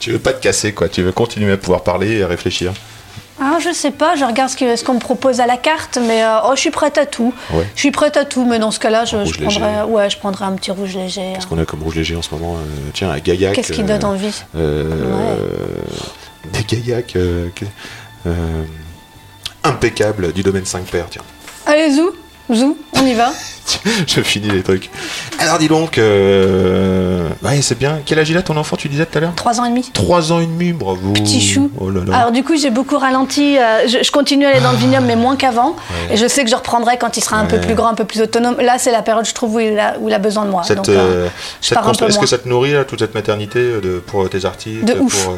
Speaker 3: tu veux pas te casser quoi, tu veux continuer à pouvoir parler et à réfléchir.
Speaker 4: Ah, je sais pas, je regarde ce qu'on me propose à la carte, mais euh, oh, je suis prête à tout.
Speaker 3: Ouais.
Speaker 4: Je suis prête à tout, mais dans ce cas-là, je, prendrais, ouais, je prendrais un petit rouge léger.
Speaker 3: Parce qu'on a comme rouge léger en ce moment, euh, tiens, un gaillac.
Speaker 4: Qu'est-ce qui
Speaker 3: euh,
Speaker 4: donne envie?
Speaker 3: euh, Des gaillacs impeccables du domaine 5 pères, tiens.
Speaker 4: Allez, zou, zou, on y va.
Speaker 3: Je finis les trucs. Alors dis donc, euh, ouais, c'est bien. Quel âge il a ton enfant, tu disais tout à l'heure?
Speaker 4: Trois ans et demi.
Speaker 3: 3 ans et demi, bravo.
Speaker 4: Petit chou.
Speaker 3: Oh là là.
Speaker 4: Alors du coup, j'ai beaucoup ralenti. euh, je, je continue à aller dans le vignoble, mais moins qu'avant. Et je sais que je reprendrai quand il sera un peu plus grand, un peu plus autonome. Là, c'est la période, je trouve, où il a, où il a besoin de moi. Euh,
Speaker 3: euh, Est-ce que ça te nourrit là, toute cette maternité euh, de, pour tes artistes
Speaker 4: De ouf.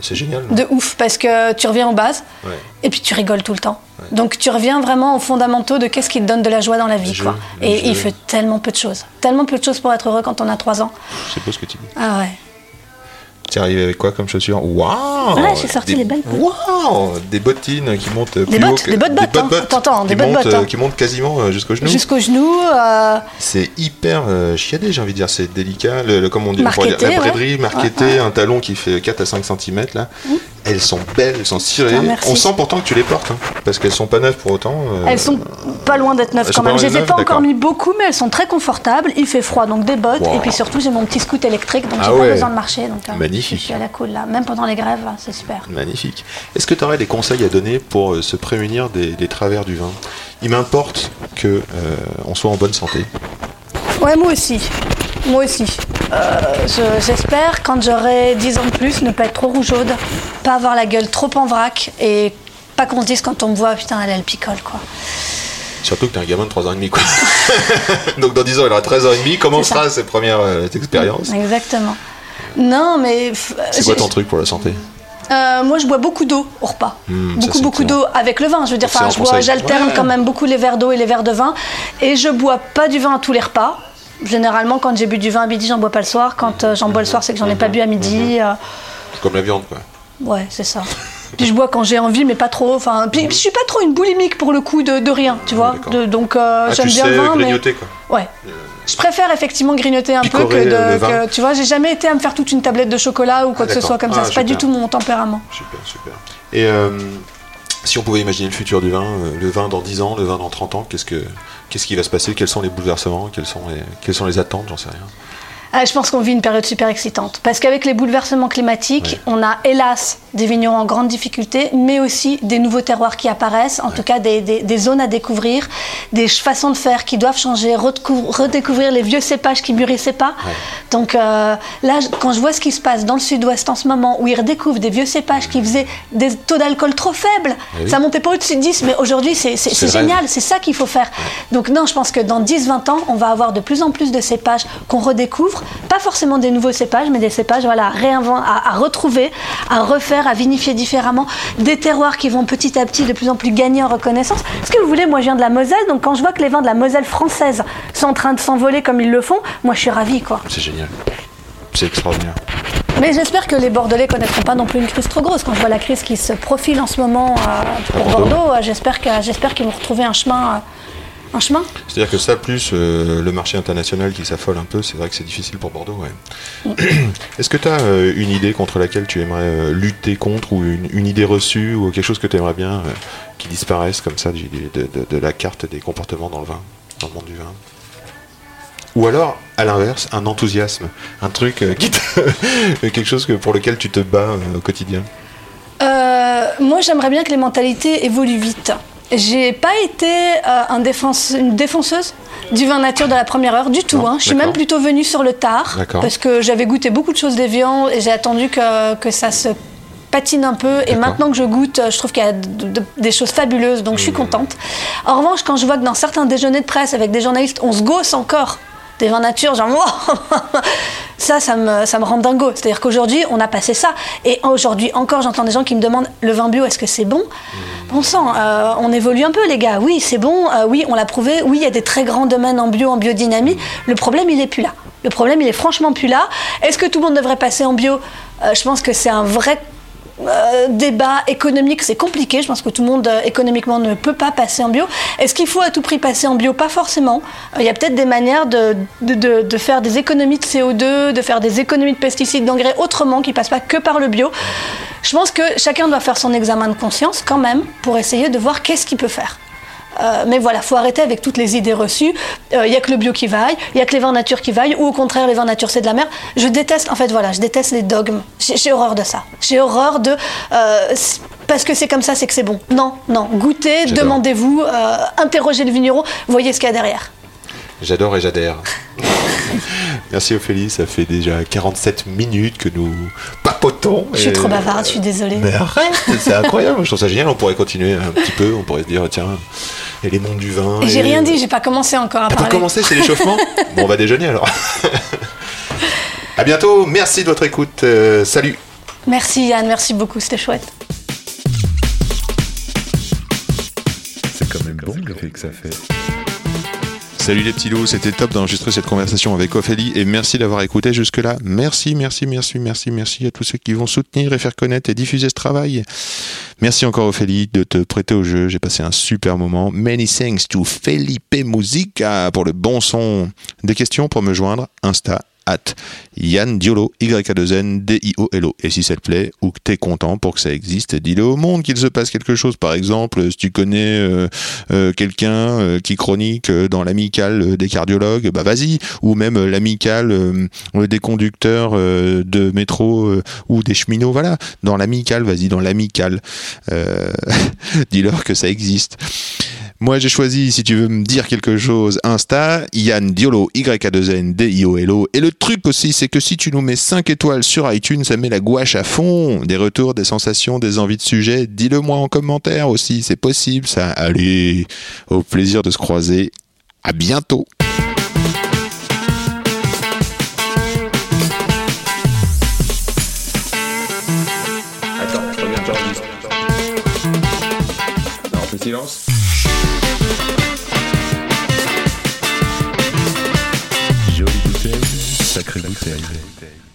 Speaker 3: C'est génial. non
Speaker 4: de ouf, parce que tu reviens aux bases
Speaker 3: Ouais.
Speaker 4: et puis tu rigoles tout le temps. Donc tu reviens vraiment aux fondamentaux de qu'est-ce qui te donne de la joie dans la vie.
Speaker 3: jeu,
Speaker 4: quoi. Et
Speaker 3: jeu.
Speaker 4: il fait tellement peu de choses. Tellement peu de choses pour être heureux quand on a 3 ans.
Speaker 3: C'est beau ce que tu dis.
Speaker 4: Ah ouais.
Speaker 3: T'es arrivé avec quoi comme chaussures Waouh
Speaker 4: Ouais, j'ai sorti
Speaker 3: Des-
Speaker 4: les belles.
Speaker 3: Waouh Des bottines qui montent plus
Speaker 4: Des bottes,
Speaker 3: haut que-
Speaker 4: des bottes bottes, hein. T'entends,
Speaker 3: qui
Speaker 4: des bottes
Speaker 3: montent,
Speaker 4: bottes,
Speaker 3: euh,
Speaker 4: hein.
Speaker 3: Qui montent quasiment euh, jusqu'au genou.
Speaker 4: Jusqu'aux genoux. euh,
Speaker 3: C'est hyper euh, chiadé, j'ai envie de dire. C'est délicat. Le, le- comme on dit, on pourrait dire, la
Speaker 4: ouais.
Speaker 3: braiderie, marquetée, un talon qui fait 4 à 5 cm là. Elles sont belles, elles sont cirées.
Speaker 4: Ah,
Speaker 3: on sent pourtant que tu les portes, hein, parce qu'elles sont pas neuves pour autant. euh,
Speaker 4: Elles sont pas loin d'être neuves
Speaker 3: elles
Speaker 4: quand même. Je les ai pas encore mis beaucoup, mais elles sont très confortables. Il fait froid, donc des bottes. Et puis surtout, j'ai mon petit scoot électrique, donc
Speaker 3: Ah
Speaker 4: j'ai
Speaker 3: ouais.
Speaker 4: pas besoin de marcher.
Speaker 3: Magnifique.
Speaker 4: Je suis à la cool là. Même pendant les grèves, c'est super.
Speaker 3: Magnifique. Est-ce que tu aurais des conseils à donner pour euh, se prémunir des, des travers du vin? Il m'importe que euh, on soit en bonne santé.
Speaker 4: Ouais, moi aussi. Moi aussi. Euh, je- J'espère, quand j'aurai 10 ans de plus, ne pas être trop rougeaude, pas avoir la gueule trop en vrac et pas qu'on se dise quand on me voit, putain, elle, elle picole, quoi.
Speaker 3: Surtout que t'es un gamin de 3 ans et demi. Quoi. Donc dans 10 ans, il aura 13 ans et demi. Comment
Speaker 4: C'est
Speaker 3: sera ses premières euh, expériences?
Speaker 4: Exactement. Non, mais. f-
Speaker 3: C'est quoi ton truc pour la santé
Speaker 4: Euh, moi, je bois beaucoup d'eau au repas.
Speaker 3: Hmm,
Speaker 4: beaucoup, beaucoup d'eau avec le vin. Je veux dire, enfin, j'alterne
Speaker 3: Ouais.
Speaker 4: quand même beaucoup les verres d'eau et les verres de vin. Et je bois pas du vin à tous les repas. Généralement, quand j'ai bu du vin à midi, j'en bois pas le soir. Quand euh, j'en bois le soir, c'est que j'en ai pas bu à midi. euh,
Speaker 3: C'est comme la viande, quoi.
Speaker 4: ouais, c'est ça. Puis je bois quand j'ai envie, mais pas trop. Enfin, puis je suis pas trop une boulimique pour le coup de, de rien, tu vois. De- donc euh,
Speaker 3: Ah,
Speaker 4: j'aime bien
Speaker 3: sais
Speaker 4: le vin, mais
Speaker 3: grignoter, quoi.
Speaker 4: ouais. Je préfère effectivement grignoter un peu que de. tu vois, j'ai jamais été à me faire toute une tablette de chocolat ou quoi que ce soit comme
Speaker 3: Ah,
Speaker 4: ça. C'est pas du tout mon tempérament.
Speaker 3: Super, super. Et euh, si on pouvait imaginer le futur du vin, euh, le vin dans 10 ans, le vin dans 30 ans, qu'est-ce, que, qu'est-ce qui va se passer? Quels sont les bouleversements? Quelles sont les, quelles sont les attentes? J'en sais rien.
Speaker 4: Ah, je pense qu'on vit une période super excitante. Parce qu'avec les bouleversements climatiques,
Speaker 3: Ouais.
Speaker 4: on a hélas des vignerons en grande difficulté, mais aussi des nouveaux terroirs qui apparaissent, en tout cas des, des- des zones à découvrir, des façons de faire qui doivent changer, redécou- redécouvrir les vieux cépages qui mûrissaient pas. Donc euh, là, quand je vois ce qui se passe dans le sud-ouest en ce moment, où ils redécouvrent des vieux cépages qui faisaient des taux d'alcool trop faibles,
Speaker 3: Eh oui.
Speaker 4: ça montait pas au-dessus de 10, mais aujourd'hui c'est génial, c'est ça qu'il faut faire. Donc non, je pense que dans 10-20 ans, on va avoir de plus en plus de cépages qu'on redécouvre, pas forcément des nouveaux cépages, mais des cépages voilà, à, à, retrouver, à refaire, à vinifier différemment, des terroirs qui vont petit à petit de plus en plus gagner en reconnaissance. Ce que vous voulez, moi je viens de la Moselle, donc quand je vois que les vins de la Moselle française sont en train de s'envoler comme ils le font, moi je suis ravie quoi.
Speaker 3: C'est génial. C'est extraordinaire.
Speaker 4: Mais j'espère que les Bordelais connaîtront pas non plus une crise trop grosse. Quand je vois la crise qui se profile en ce moment euh, pour
Speaker 3: Bordeaux.
Speaker 4: Bordeaux, euh, j'espère qu'ils vont retrouver un chemin. euh, un chemin
Speaker 3: C'est-à-dire que ça, plus euh, le marché international qui s'affole un peu, c'est vrai que c'est difficile pour Bordeaux. Ouais. Est-ce que tu as une idée contre laquelle tu aimerais euh, lutter contre, ou une, une idée reçue, ou quelque chose que tu aimerais bien euh, qui disparaisse comme ça de, de- de la carte des comportements dans le vin, dans le monde du vin? Ou alors, à l'inverse, un enthousiasme, un truc euh, qui quelque chose que, pour lequel tu te bats euh, au quotidien?
Speaker 4: Euh, moi, j'aimerais bien que les mentalités évoluent vite. J'ai pas été euh, un défense- une défonceuse du vin nature de la première heure du tout.
Speaker 3: Non,
Speaker 4: hein. Je suis même plutôt venue sur le tard parce que j'avais goûté beaucoup de choses déviantes et j'ai attendu que, que ça se patine un peu. Et maintenant que je goûte, je trouve qu'il y a de- de- des choses fabuleuses, donc je
Speaker 3: Mmh.
Speaker 4: suis contente. En revanche, quand je vois que dans certains déjeuners de presse avec des journalistes, on se gausse encore des vins nature, genre, wow ça, ça me, ça me rend dingo. C'est-à-dire qu'aujourd'hui, on a passé ça. Et aujourd'hui encore, j'entends des gens qui me demandent le vin bio, est-ce que c'est bon? Bon sang, euh, on évolue un peu, les gars. Oui, c'est bon. euh, oui, on l'a prouvé. Oui, il y a des très grands domaines en bio, en biodynamie. Le problème, il est plus là. Le problème, il est franchement plus là. Est-ce que tout le monde devrait passer en bio? Euh, Je pense que c'est un vrai euh, débat économique, c'est compliqué. Je pense que tout le monde euh, économiquement ne peut pas passer en bio. Est-ce qu'il faut à tout prix passer en bio? Pas forcément. Euh, Il y a peut-être des manières de, de, faire des économies de CO2, de faire des économies de pesticides, d'engrais autrement, qui passent pas que par le bio. Je pense que chacun doit faire son examen de conscience quand même pour essayer de voir qu'est-ce qu'il peut faire. Euh, mais voilà, faut arrêter avec toutes les idées reçues. Il n'y a que le bio qui vaille, il y a que les vins nature qui vaillent, ou au contraire, les vins nature c'est de la merde. Je déteste, en fait, voilà, je déteste les dogmes. J'ai horreur de ça. J'ai horreur de. euh, parce que c'est comme ça, c'est que c'est bon. Non, non. Goûtez, demandez-vous, euh, interrogez le vigneron, voyez ce qu'il y a derrière.
Speaker 3: J'adore et j'adhère. Merci Ophélie, ça fait déjà 47 minutes que nous papotons.
Speaker 4: Je suis
Speaker 3: et-
Speaker 4: trop bavarde, je suis désolée.
Speaker 3: Mais arrête, c'est incroyable, je trouve ça génial, on pourrait continuer un petit peu, on pourrait se dire, tiens, et les mondes du vin.
Speaker 4: Et j'ai rien dit, j'ai pas commencé encore à
Speaker 3: Pour
Speaker 4: parler.
Speaker 3: commencer, c'est l'échauffement Bon, on va déjeuner alors. à bientôt, merci de votre écoute, euh, salut
Speaker 4: Merci Yann, merci beaucoup, c'était chouette.
Speaker 1: C'est quand même bon l'effet que ça fait.
Speaker 3: Salut les petits loups, c'était top d'enregistrer cette conversation avec Ophélie et merci d'avoir écouté jusque-là. Merci, merci, merci, merci, merci à tous ceux qui vont soutenir et faire connaître et diffuser ce travail. Merci encore Ophélie de te prêter au jeu, j'ai passé un super moment. Many thanks to Felipe Musica pour le bon son. Des questions pour me joindre, Insta at Yann Diolo, Y-A-2-N, D-I-O-L-O. Et si ça te plaît, ou que t'es content pour que ça existe, dis-le au monde qu'il se passe quelque chose. Par exemple, si tu connais euh, euh, quelqu'un euh, qui chronique dans l'amicale des cardiologues, bah vas-y. Ou même l'amicale des conducteurs de métro ou des cheminots, voilà. Dans l'amicale, vas-y, dans l'amicale. Dis-leur que ça existe. Moi, j'ai choisi, si tu veux me dire quelque chose, Insta, Yann Diolo, Y-A-2-N, D-I-O-L-O. Et le truc aussi, c'est que si tu nous mets 5 étoiles sur iTunes, ça met la gouache à fond. Des retours, des sensations, des envies de sujet. Dis-le moi en commentaire aussi, c'est possible ça. Allez, au plaisir de se croiser. À bientôt.
Speaker 2: Silence.
Speaker 1: Bouteille, sacrée bouteille.